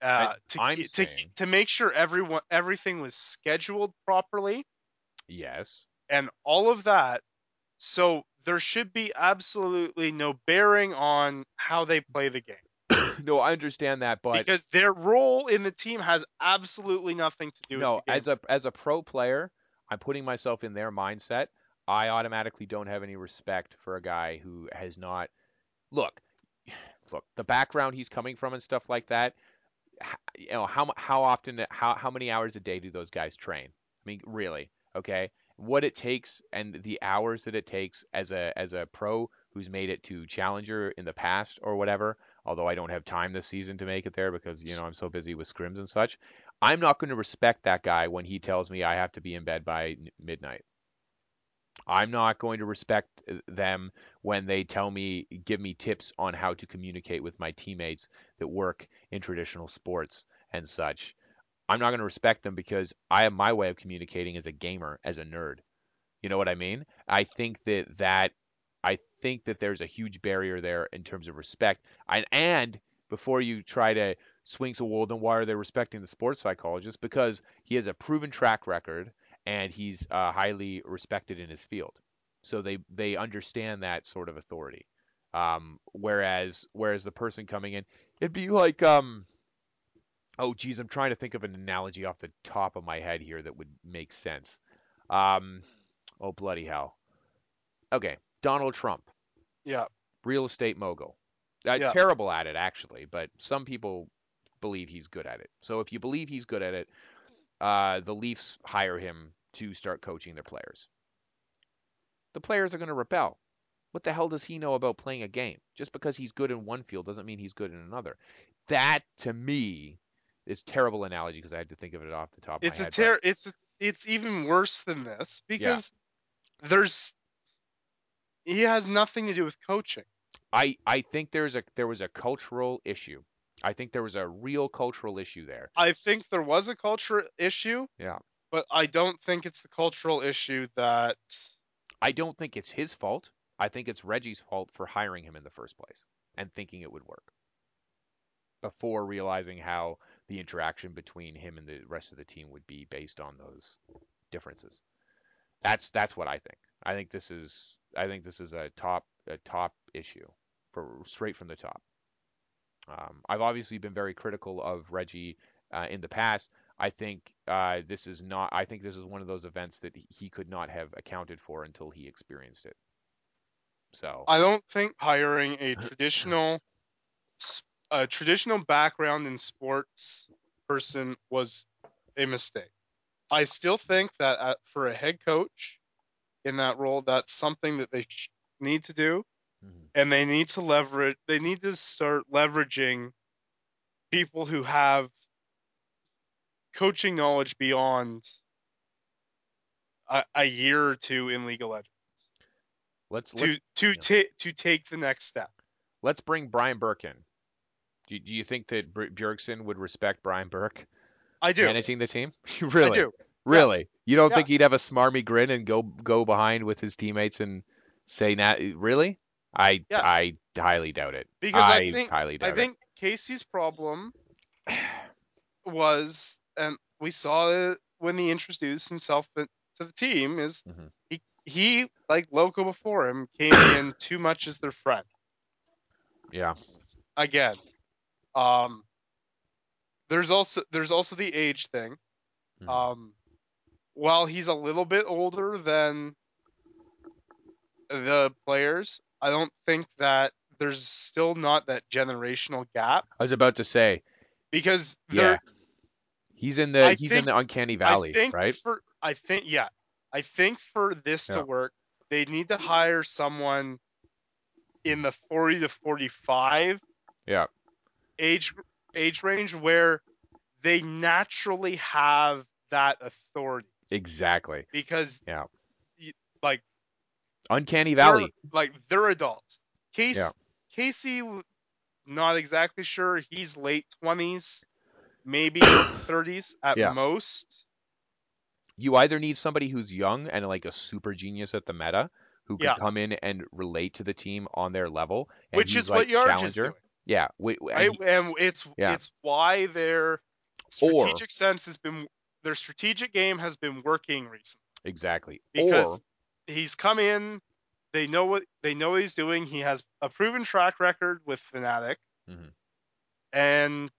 uh, And to to saying- to make sure everyone everything was scheduled properly Yes. and all of that. So there should be absolutely no bearing on how they play the game no, I understand that, but because their role in the team has absolutely nothing to do no, with the game. as a as a pro player, I'm putting myself in their mindset. I automatically don't have any respect for a guy who has not look, (sighs) look, the background he's coming from and stuff like that. You know how how often how how many hours a day do those guys train? I mean, really, okay? What it takes and the hours that it takes as a as a pro who's made it to challenger in the past or whatever. Although I don't have time this season to make it there because you know I'm so busy with scrims and such. I'm not going to respect that guy when he tells me I have to be in bed by midnight. I'm not going to respect uh, them when they tell me, give me tips on how to communicate with my teammates that work in traditional sports and such. I'm not going to respect them because I have my way of communicating as a gamer, as a nerd. You know what I mean? I think that that think that there's a huge barrier there in terms of respect. And, and before you try to swing so well, then why are they respecting the sports psychologist? Because he has a proven track record and he's uh, highly respected in his field. So they they understand that sort of authority. Um, whereas whereas the person coming in, it'd be like um, oh geez, I'm trying to think of an analogy off the top of my head here that would make sense. Um, oh bloody hell. Okay, Donald Trump, yeah, real estate mogul. Uh, Yeah. Terrible at it actually, but some people believe he's good at it. So if you believe he's good at it, uh, the Leafs hire him to start coaching their players. The players are going to rebel. What the hell does he know about playing a game? Just because he's good in one field doesn't mean he's good in another. That to me is terrible analogy because I had to think of it off the top of it's my a head. but- ter- it's it's even worse than this because there's he has nothing to do with coaching. I I think there's a there was a cultural issue. I think there was a real cultural issue there. I think there was a cultural issue. Yeah. But I don't think it's the cultural issue that I don't think it's his fault. I think it's Reggie's fault for hiring him in the first place and thinking it would work before realizing how the interaction between him and the rest of the team would be based on those differences. That's that's what I think. I think this is I think this is a top a top issue for straight from the top. Um, I've obviously been very critical of Reggie uh, in the past. I think uh, this is not. I think this is one of those events that he could not have accounted for until he experienced it. So I don't think hiring a (laughs) traditional a traditional background in sports person was a mistake. I still think that at, for a head coach in that role, that's something that they sh- need to do, Mhm. and they need to leverage. They need to start leveraging people who have coaching knowledge beyond a, a year or two in League of Legends Let's to let's, to yeah. ta- to take the next step. let's bring Brian Burke in. Do, do you think that Bjergsen would respect Brian Burke I do. managing the team? (laughs) really? I do. Really? You don't think he'd have a smarmy grin and go go behind with his teammates and say, "Nat, really?" I Yes. I highly doubt it. Because I I think- highly doubt I think Casey's problem was, and we saw it when he introduced himself to the team, is Mhm. he he like Loco before him came (coughs) in too much as their friend. Yeah. Again, um, there's also there's also the age thing. Mhm. Um, while he's a little bit older than the players, I don't think that there's still not that generational gap I was about to say, because yeah. He's in the I he's think- in the uncanny valley, I think right? for I think yeah, I think for this Yeah. to work, they need to hire someone in the 40 to 45 Yeah. age age range where they naturally have that authority Exactly. because Yeah. y- like Uncanny valley. like they're adults. Casey, Yeah. Casey, not exactly sure. He's late 20s, maybe (coughs) 30s at Yeah. most. You either need somebody who's young and like a super genius at the meta who can Yeah. come in and relate to the team on their level, and which is like what is challenger. doing. Yeah. We, and right? he- And it's it's why their Or- strategic sense has been their strategic game has been working recently exactly. because or he's come in. They know what they know what he's doing. He has a proven track record with Fnatic, Mhm. and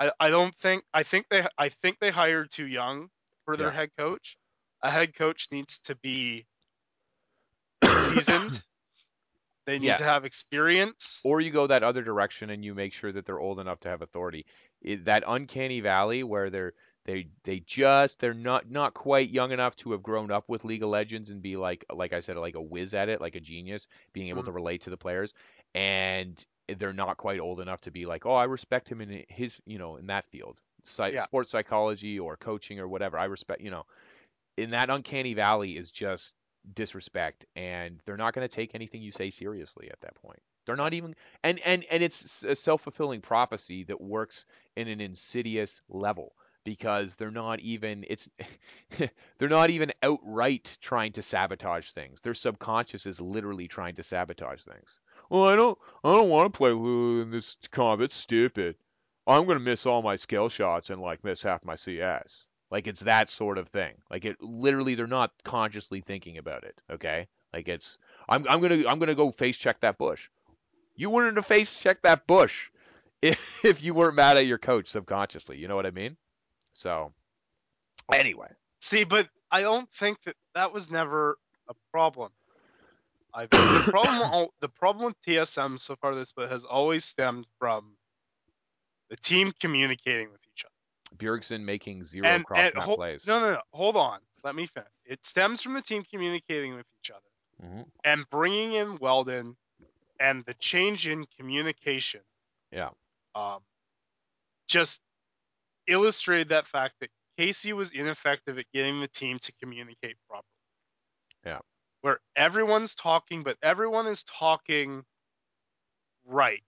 I I don't think I think they I think they hired too young for their Yeah. head coach. A head coach needs to be (coughs) seasoned. They need Yeah. to have experience. or you go that other direction and you make sure that they're old enough to have authority. It, that uncanny valley where they're they they just they're not not quite young enough to have grown up with League of Legends and be like like I said like a whiz at it, like a genius, being able Mhm. to relate to the players, and they're not quite old enough to be like, oh, I respect him in his you know in that field, Yeah. sports psychology or coaching or whatever. I respect you know, in that uncanny valley is just disrespect, and they're not going to take anything you say seriously at that point. They're not even and and and it's a self-fulfilling prophecy that works in an insidious level because they're not even it's (laughs) they're not even outright trying to sabotage things. Their subconscious is literally trying to sabotage things. Well, I don't I don't want to play in this comp. It's stupid. I'm gonna miss all my skill shots and like miss half my CS. Like it's that sort of thing. Like it literally they're not consciously thinking about it. Okay. Like it's I'm I'm gonna I'm gonna go face check that bush. You wouldn't have face checked that bush if, (laughs) if you weren't mad at your coach subconsciously. You know what I mean? So anyway, See, but I don't think that that was never a problem. I the problem (coughs) the problem with TSM so far this but has always stemmed from the team communicating with each other. Bjergsen making zero And, cross and map hol- plays. no, no, no, hold on. Let me finish. It stems from the team communicating with each other Mhm. and bringing in Weldon and the change in communication. Yeah. Um, just illustrated that fact that Casey was ineffective at getting the team to communicate properly. Yeah. Where everyone's talking, but everyone is talking right.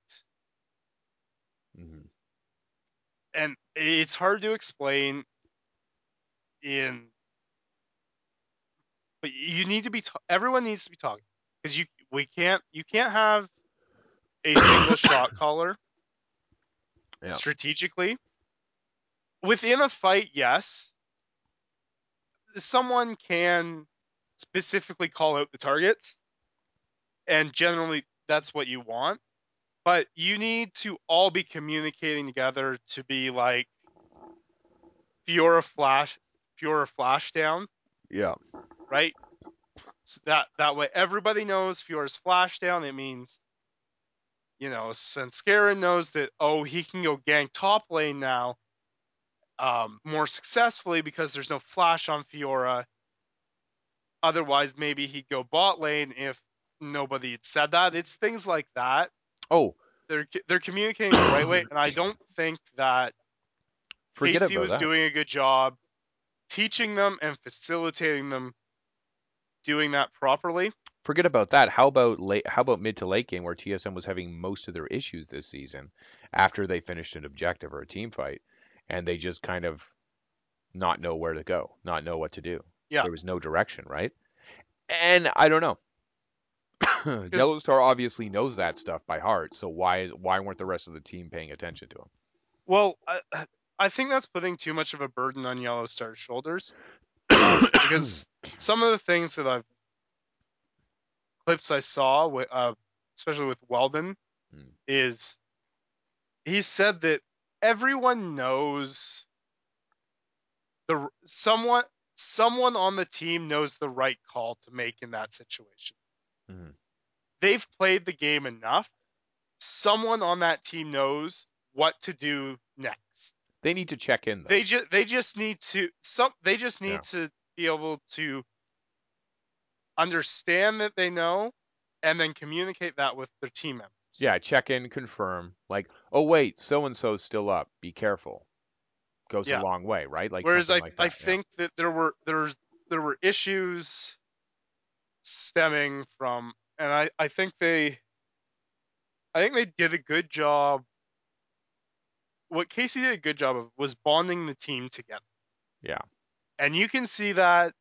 Mhm. And it's hard to explain in but you need to be ta- everyone needs to be talking because you we can't you can't have a single shot caller Yeah. strategically within a fight yes someone can specifically call out the targets and generally that's what you want but you need to all be communicating together to be like Fiora flash Fiora flash down Yeah. right? So that that way everybody knows Fiora's flash down. It means, you know, Svenskeren knows that oh he can go gank top lane now. Um, more successfully because there's no flash on Fiora. Otherwise, maybe he'd go bot lane if nobody had said that. It's things like that. Oh, They're they're communicating the right way, and I don't think that forget Casey was that. doing a good job teaching them and facilitating them doing that properly. forget about that. How about late? How about mid to late game where TSM was having most of their issues this season after they finished an objective or a team fight, and they just kind of not know where to go, not know what to do. Yeah. There was no direction, right? And I don't know. (coughs) YellOwStaR obviously knows that stuff by heart, so why is why weren't the rest of the team paying attention to him? Well, I, I think that's putting too much of a burden on YellOwStaR's shoulders (coughs) because some of the things that I've clips I saw with, uh, especially with Weldon, Hmm. is he said that everyone knows the someone someone on the team knows the right call to make in that situation. Mhm. They've played the game enough. Someone on that team knows what to do next. They need to check in though. They just they just need to some they just need Yeah. to be able to understand that they know and then communicate that with their team members. Yeah, check in, confirm. Like, oh wait, so and so's still up. Be careful. Goes Yeah. a long way, right? Like Whereas I something like that. I yeah. think that there were there's there were issues stemming from and I I think they I think they did a good job what Casey did a good job of was bonding the team together. Yeah. And you can see that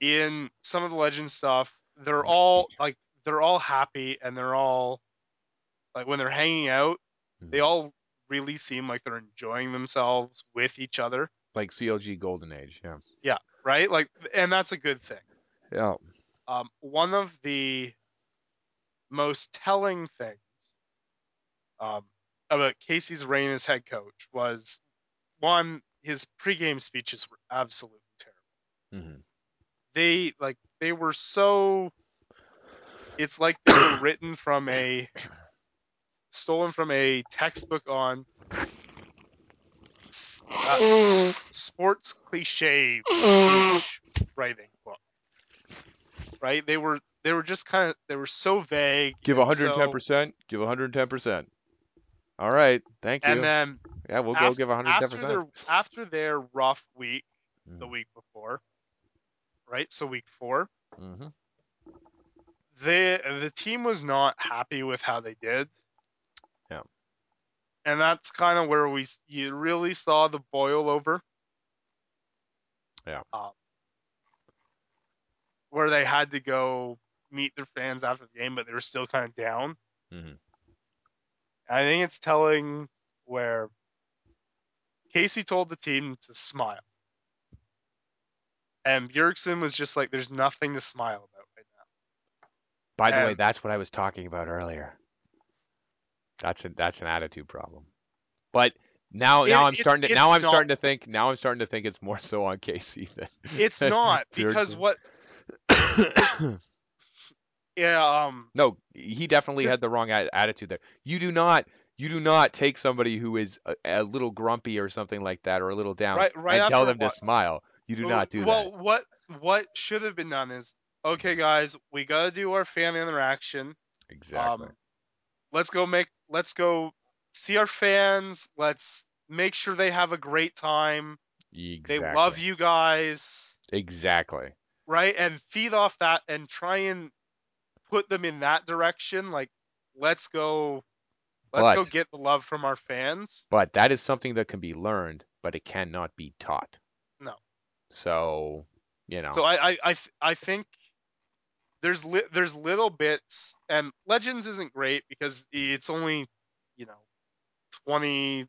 in some of the legend stuff. They're mm-hmm. all like they're all happy and they're all like when they're hanging out, they Mhm. all really seem like they're enjoying themselves with each other, like CLG Golden Age. Yeah. Yeah, right? Like and that's a good thing. Yeah. Um, one of the most telling things um, about Casey's reign as head coach was one, his pregame speeches were absolutely terrible. Mm-hmm. They like they were so. It's like they were written from a stolen from a textbook on uh, sports cliche writing book. Right? They were they were just kind of they were so vague. Give and 110 so- percent. Give 110 percent. All right. Thank you. And then yeah, we'll go give 110 after percent. their after their rough week Mm. the week before, right? So week four, hmm the the team was not happy with how they did. Yeah. And that's kind of where we you really saw the boil over. Yeah. Um, where they had to go meet their fans after the game, but they were still kind of down. hmm I think it's telling where Casey told the team to smile. And Bjergsen was just like, there's nothing to smile about. By the way, that's what I was talking about earlier. That's a that's an attitude problem. But now It- now I'm starting to now I'm not- starting to think now I'm starting to think it's more so on Casey than It's (laughs) not because Bjergsen. what (coughs) yeah um no, he definitely had the wrong attitude there. You do not you do not take somebody who is a, a little grumpy or something like that or a little down Right- right and tell them to smile. You do not do well that. Well, what what should have been done is okay guys we gotta do our fan interaction Exactly. um let's go make let's go see our fans let's make sure they have a great time exactly. they love you guys Exactly. right and feed off that and try and put them in that direction like let's go let's But- go get the love from our fans But that is something that can be learned, but it cannot be taught. No. So, you know. So I I I, I think there's li- there's little bits and Legends isn't great because it's only you know 20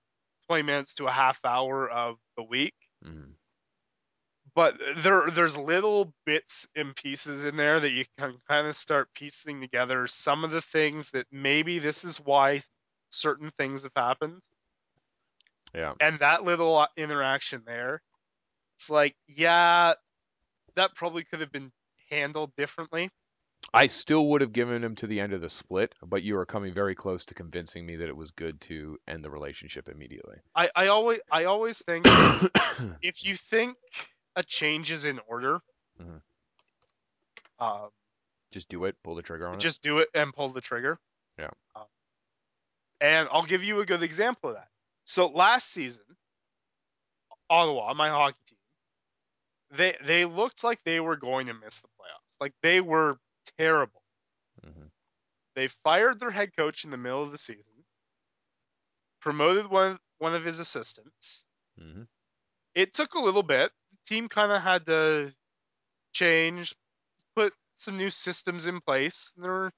20 minutes to a half hour of the week Mhm. but there there's little bits and pieces in there that you can kind of start piecing together some of the things that maybe this is why certain things have happened Yeah. and that little uh, interaction there it's like yeah that probably could have been handled differently I still would have given him to the end of the split, but you are coming very close to convincing me that it was good to end the relationship immediately. I, I always I always think (coughs) if you think a change is in order, Mhm. um, Just do it, pull the trigger on it. just do it and pull the trigger. Yeah. Um, and I'll give you a good example of that. So last season, Ottawa, my hockey team, they they looked like they were going to miss the playoffs. Like they were terrible. Mhm. They fired their head coach in the middle of the season, promoted one one of his assistants. Mhm. It took a little bit. The team kind of had to change, put some new systems in place. There were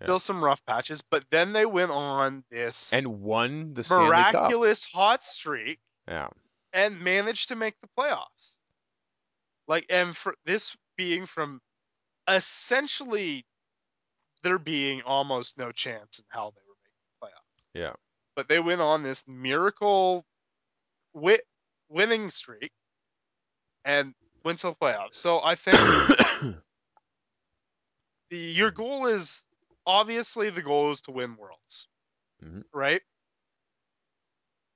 Yeah. still some rough patches, but then they went on this And won the miraculous hot streak Yeah. and managed to make the playoffs. Like, and for this being from essentially there being almost no chance in how they were making the playoffs. Yeah. But they went on this miracle wi- winning streak and went to the playoffs. So I think (coughs) the, your goal is obviously the goal is to win worlds, Mhm. right?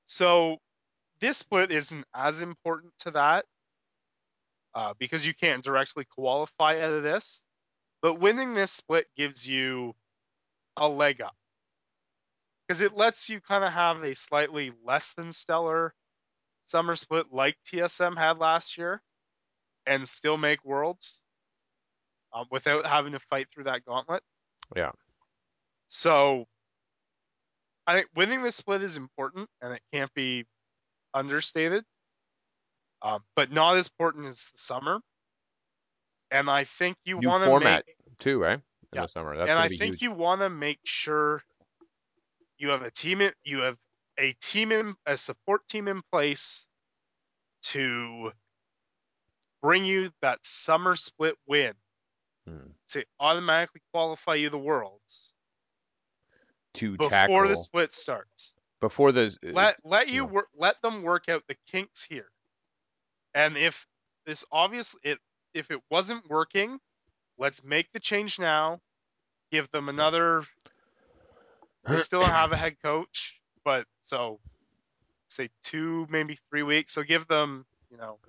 So this split isn't as important to that uh, because you can't directly qualify out of this. But winning this split gives you a leg up because it lets you kind of have a slightly less than stellar summer split like TSM had last year and still make worlds um, without having to fight through that gauntlet. Yeah. So I think winning this split is important and it can't be understated, um, but not as important as the summer. And I think you want to format make too, right? In Yeah. the summer. That's and I think huge. you want to make sure you have a team in, you have a team in a support team in place to bring you that summer split win Hmm. to automatically qualify you the worlds to before tackle the split starts. before the Let let you yeah. work let them work out the kinks here. And if this obviously it if it wasn't working, let's make the change now. Give them another they (clears throat) still have a head coach, but so say two, maybe three weeks. So give them, you know,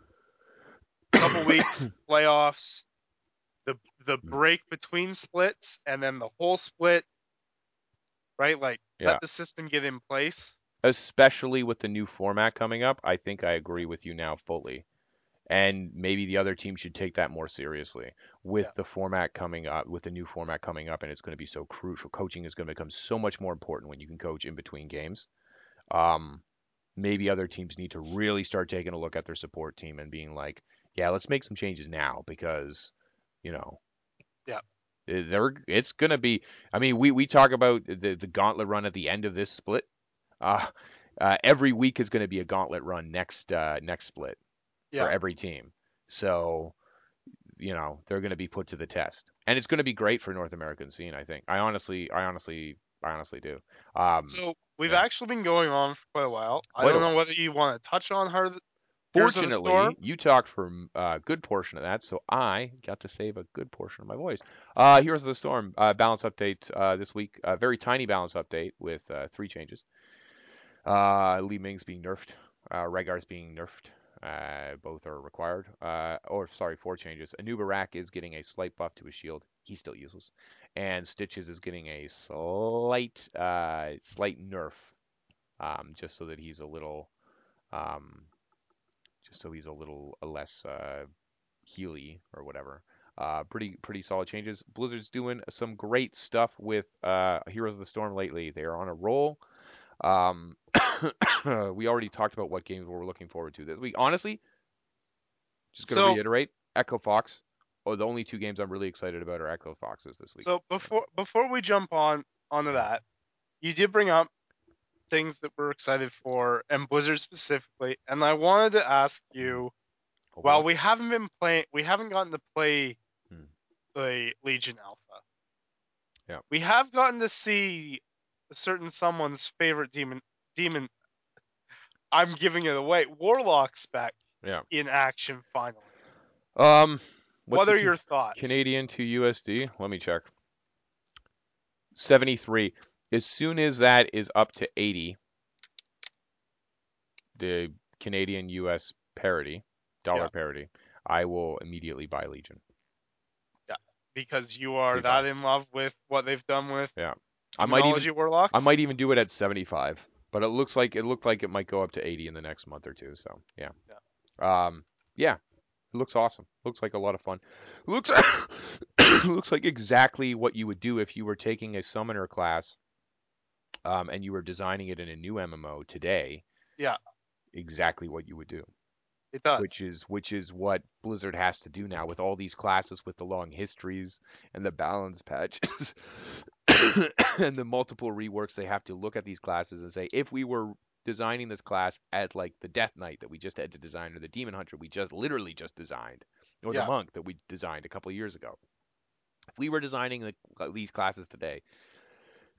a couple (clears throat) weeks playoffs, the the break between splits, and then the whole split. Right, like Yeah. let the system get in place. especially with the new format coming up, I think I agree with you now fully. And maybe the other team should take that more seriously. With Yeah. the format coming up, with the new format coming up, and it's going to be so crucial. Coaching is going to become so much more important when you can coach in between games. Um, maybe other teams need to really start taking a look at their support team and being like, yeah, let's make some changes now because, you know, Yeah. eh, they're it's going to be. I mean, we we talk about the the gauntlet run at the end of this split. Uh, uh, every week is going to be a gauntlet run next uh, next split Yeah. for every team. So, you know, they're going to be put to the test, and it's going to be great for North American scene. I think. I honestly, I honestly, I honestly do. Um, So we've yeah. actually been going on for quite a while. I Quite don't know whether you want to touch on her. Heroes of the fortunately, you talked for a good portion of that, so I got to save a good portion of my voice. Uh, Heroes of the Storm uh, balance update uh, this week. A very tiny balance update with uh, three changes. Uh, Li-Ming's being nerfed. Uh, Rehgar's being nerfed. Uh, both are required. Uh, or sorry, four changes. Anub'arak is getting a slight buff to his shield. He's still useless. And Stitches is getting a slight, uh, slight nerf, um, just so that he's a little, um, just so he's a little less healy or whatever. Uh, pretty pretty solid changes. Blizzard's doing some great stuff with uh, Heroes of the Storm lately. They are on a roll. Um, (coughs) we already talked about what games we're looking forward to this week. Honestly, just gonna So- reiterate, Echo Fox. Oh, the only two games I'm really excited about are Echo Foxes this week. So before before we jump on onto that, you did bring up things that we're excited for and Blizzard specifically, and I wanted to ask you. While Overwatch? we haven't been playing, we haven't gotten to play Hmm. the Legion Alpha. Yeah. We have gotten to see a certain someone's favorite demon. Demon. I'm giving it away. Warlock spec Yeah. in action finally. Um, What's what are your thoughts? Canadian to USD? Let me check. 73. As soon as that is up to 80, the Canadian US parity, dollar Yeah. parity, I will immediately buy Legion. Yeah, because you are Big that in love with what they've done with Yeah. I might even Warlocks. I might even do it at 75, but it looks like it looked like it might go up to 80 in the next month or two. So yeah, um, yeah, it looks awesome. Looks like a lot of fun. Looks (coughs) looks like exactly what you would do if you were taking a summoner class, um, and you were designing it in a new MMO today. Yeah. Exactly what you would do, It does. which is which is what Blizzard has to do now with all these classes with the long histories and the balance patches. (coughs) and the multiple reworks, they have to look at these classes and say, if we were designing this class as like the Death Knight that we just had to design, or the Demon Hunter we just literally just designed, or Yeah. the Monk that we designed a couple years ago, if we were designing the, these classes today,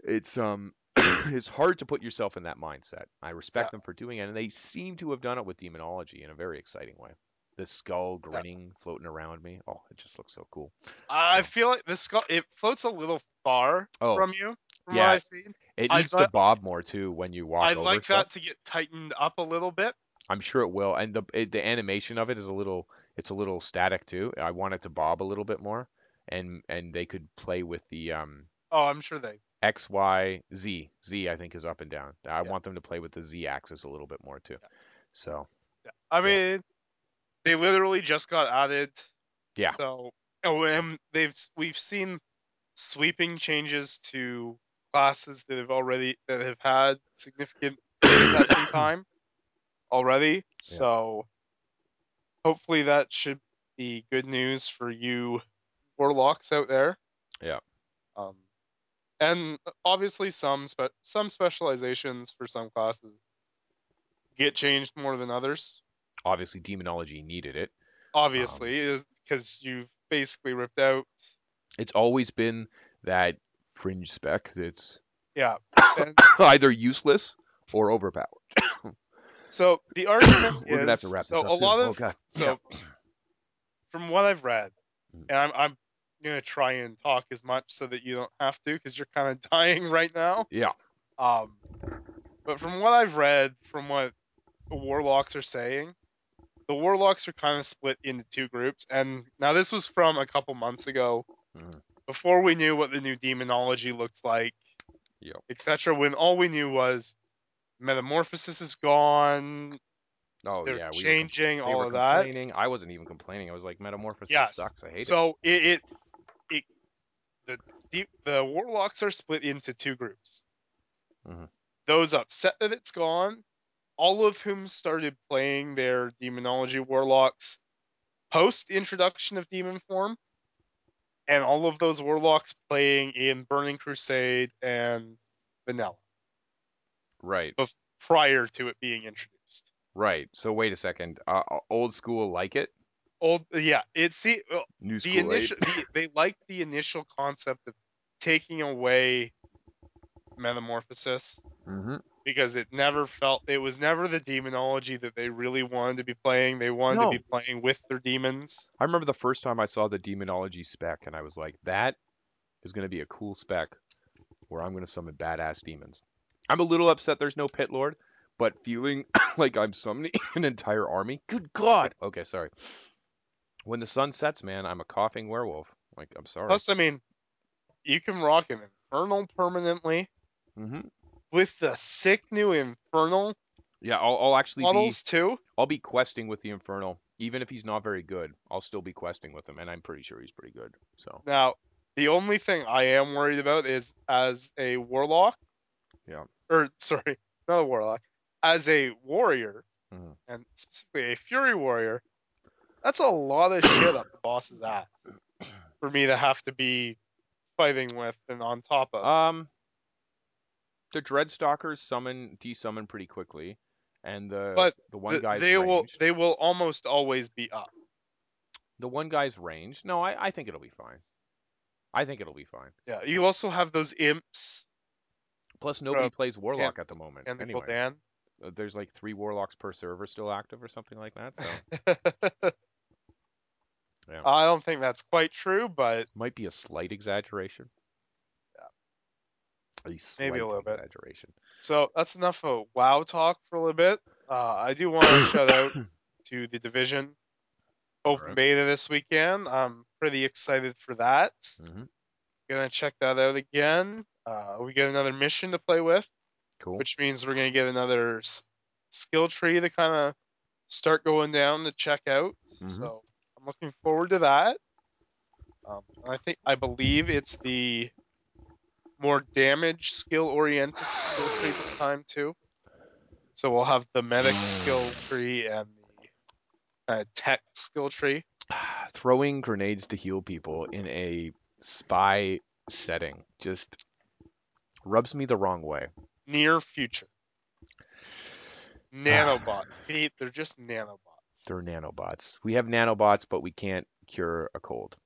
it's um (coughs) it's hard to put yourself in that mindset. I respect Yeah. them for doing it, and they seem to have done it with demonology in a very exciting way. The skull grinning, floating around me. Oh, it just looks so cool. I Yeah. feel like the skull it floats a little far Oh, from you from yeah, what I've seen. It I'd needs to bob more too when you walk I'd over like stuff. that to get tightened up a little bit. I'm sure it will, and the it, the animation of it is a little it's a little static too. I want it to bob a little bit more, and and they could play with the um Oh, I'm sure they. X Y Z Z I think is up and down. I Yeah. want them to play with the Z axis a little bit more too. So Yeah. I Yeah. mean, they literally just got added. Yeah. So, oh, and they've we've seen sweeping changes to classes that have already that have had significant (coughs) testing (coughs) time already. So, hopefully that should be good news for you warlocks out there. Yeah. Um, and obviously some spe- some specializations for some classes get changed more than others. Obviously demonology needed it. Obviously, is because you've basically ripped out. It's always been that fringe spec that's Yeah. (coughs) Either useless or overpowered. (coughs) so the argument (coughs) We're gonna have to is- wrap so up. a lot oh of god. so from what I've read, Mm. and I'm I'm gonna try and talk as much so that you don't have to because you're kind of dying right now. Yeah. Um, but from what I've read, from what warlocks are saying, the warlocks are kind of split into two groups. And now this was from a couple months ago, Mhm. before we knew what the new demonology looked like, Yep. etc. When all we knew was metamorphosis is gone, Oh they're yeah. We were changing all were of that. complaining. I wasn't even complaining. I was like, Metamorphosis Yes. sucks. I hate it. so it, it it the deep the warlocks are split into two groups. Mhm. Those upset that it's gone, all of whom started playing their demonology warlocks post introduction of demon form, and all of those warlocks playing in Burning Crusade and Vanilla Right. bef- prior to it being introduced. Right. So wait a second. Uh, uh, old school like it. Old, yeah, it's see, New the school initial the, they liked the initial concept of taking away metamorphosis Mm-hmm. Because it never felt it was never the demonology that they really wanted to be playing. They wanted No. to be playing with their demons. I remember the first time I saw the demonology spec, and I was like, that is going to be a cool spec where I'm going to summon badass demons. I'm a little upset there's no pit lord, but feeling (coughs) like I'm summoning (laughs) an entire army. Good God. Okay, sorry. When the sun sets, man, I'm a coughing werewolf. Like, I'm sorry. Plus, I mean, you can rock an infernal permanently hmm with the sick new infernal Yeah, I'll, I'll actually be models too. I'll be questing with the infernal, even if he's not very good. I'll still be questing with him, and I'm pretty sure he's pretty good. So Now, the only thing I am worried about is as a warlock. Yeah. Or sorry, not a warlock. As a warrior, Mhm. and specifically a fury warrior, that's a lot of shit up the boss's ass (clears throat) for me to have to be fighting with and on top of. Um, the Dreadstalkers summon desummon pretty quickly, and the But the one Th- guy's they will they will almost always be up. The one guy's range. No, I, I think it'll be fine. I think it'll be fine. Yeah. You also have those imps Plus, nobody Uh, plays Warlock at the moment. and the anyway, Gul'dan. Uh, there's like three Warlocks per server still active or something like that. So (laughs) Yeah. I don't think that's quite true, but Might be a slight exaggeration. A Maybe a little bit. exaggeration. so that's enough of WoW talk for a little bit. Uh, I do want to (coughs) shout out to the division open Alright. beta this weekend. I'm pretty excited for that. hmm Gonna check that out again. Uh, we get another mission to play with, Cool. which means we're gonna get another s- skill tree to kind of start going down to check out. Mhm. So I'm looking forward to that. Um, I think I believe it's the more damage skill oriented skill tree this time too. So we'll have the medic skill tree and the uh, tech skill tree. (sighs) Throwing grenades to heal people in a spy setting just rubs me the wrong way. Near future. (sighs) Nanobots. Pete, they're just nanobots. They're nanobots. We have nanobots, but we can't cure a cold.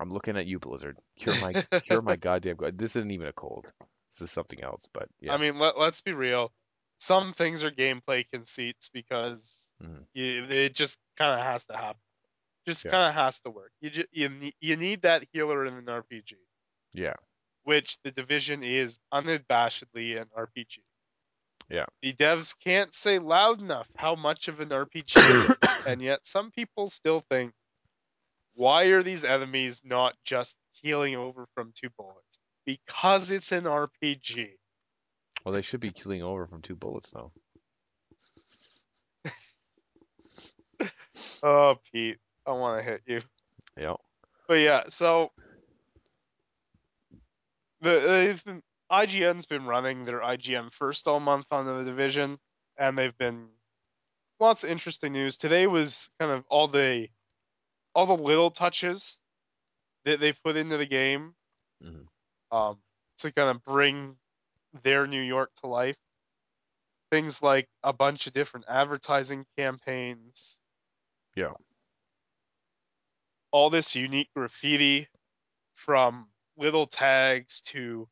I'm looking at you, Blizzard. Cure my cure my (laughs) goddamn god. This isn't even a cold. This is something else. But yeah, I mean, let, let's be real. Some things are gameplay conceits because Mhm. you, it just kind of has to happen. Just Yeah. kind of has to work. You, just, you you need that healer in an RPG, yeah, which the division is unabashedly an RPG. Yeah. The devs can't say loud enough how much of an RPG (coughs) it is, and yet some people still think, why are these enemies not just healing over from two bullets? Because it's an RPG. well, they should be killing over from two bullets though. (laughs) Oh, Pete, I want to hit you. Yeah, But yeah, so the they've been, IGN's been running their IGN first all month on the division, and they've been lots of interesting news. Today was kind of all the all the little touches that they put into the game, Mhm. um, to kind of bring their New York to life. Things like a bunch of different advertising campaigns. Yeah. All this unique graffiti from little tags to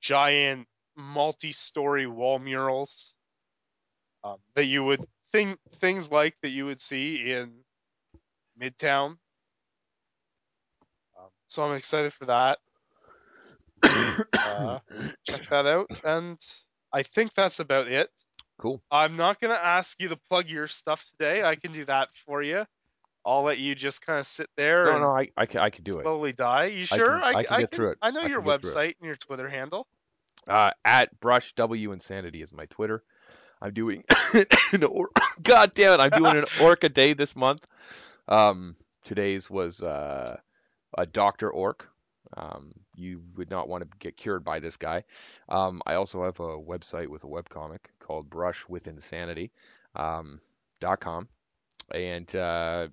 giant multi-story wall murals um, that you would think things like that you would see in Midtown. Um, so I'm excited for that. (coughs) Uh, check that out, and I think that's about it. cool. I'm not gonna ask you to plug your stuff today. I can do that for you. I'll let you just kind of sit there No, and no, I, I, ca- I could do it. slowly die. You I sure? can- I can get through it. I know I your can get through it. website and your Twitter handle. Uh, at Brush W Insanity is my Twitter. I'm doing (coughs) an or- (coughs) God damn it, I'm doing an (laughs) orc a day this month. Um, today's was uh, a Doctor Orc. Um, you would not want to get cured by this guy. Um, I also have a website with a webcomic called Brush with Insanity um, dot com, and uh,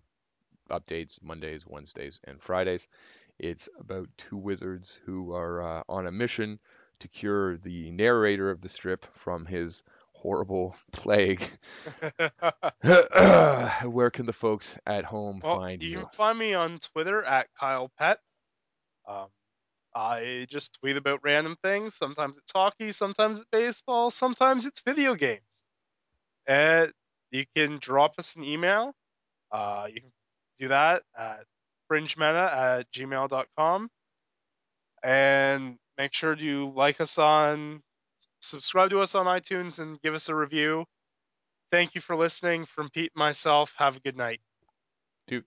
updates Mondays, Wednesdays, and Fridays. It's about two wizards who are uh, on a mission to cure the narrator of the strip from his horrible plague. (laughs) Where can the folks at home well, find you you? can find me on Twitter at Kyle Pet. Um, I just tweet about random things. Sometimes it's hockey, sometimes it's baseball, sometimes it's video games. And you can drop us an email. Uh, you can do that at fringemeta at gmail.com. And make sure you like us on, subscribe to us on iTunes, and give us a review. Thank you for listening. From Pete and myself, have a good night. Dude.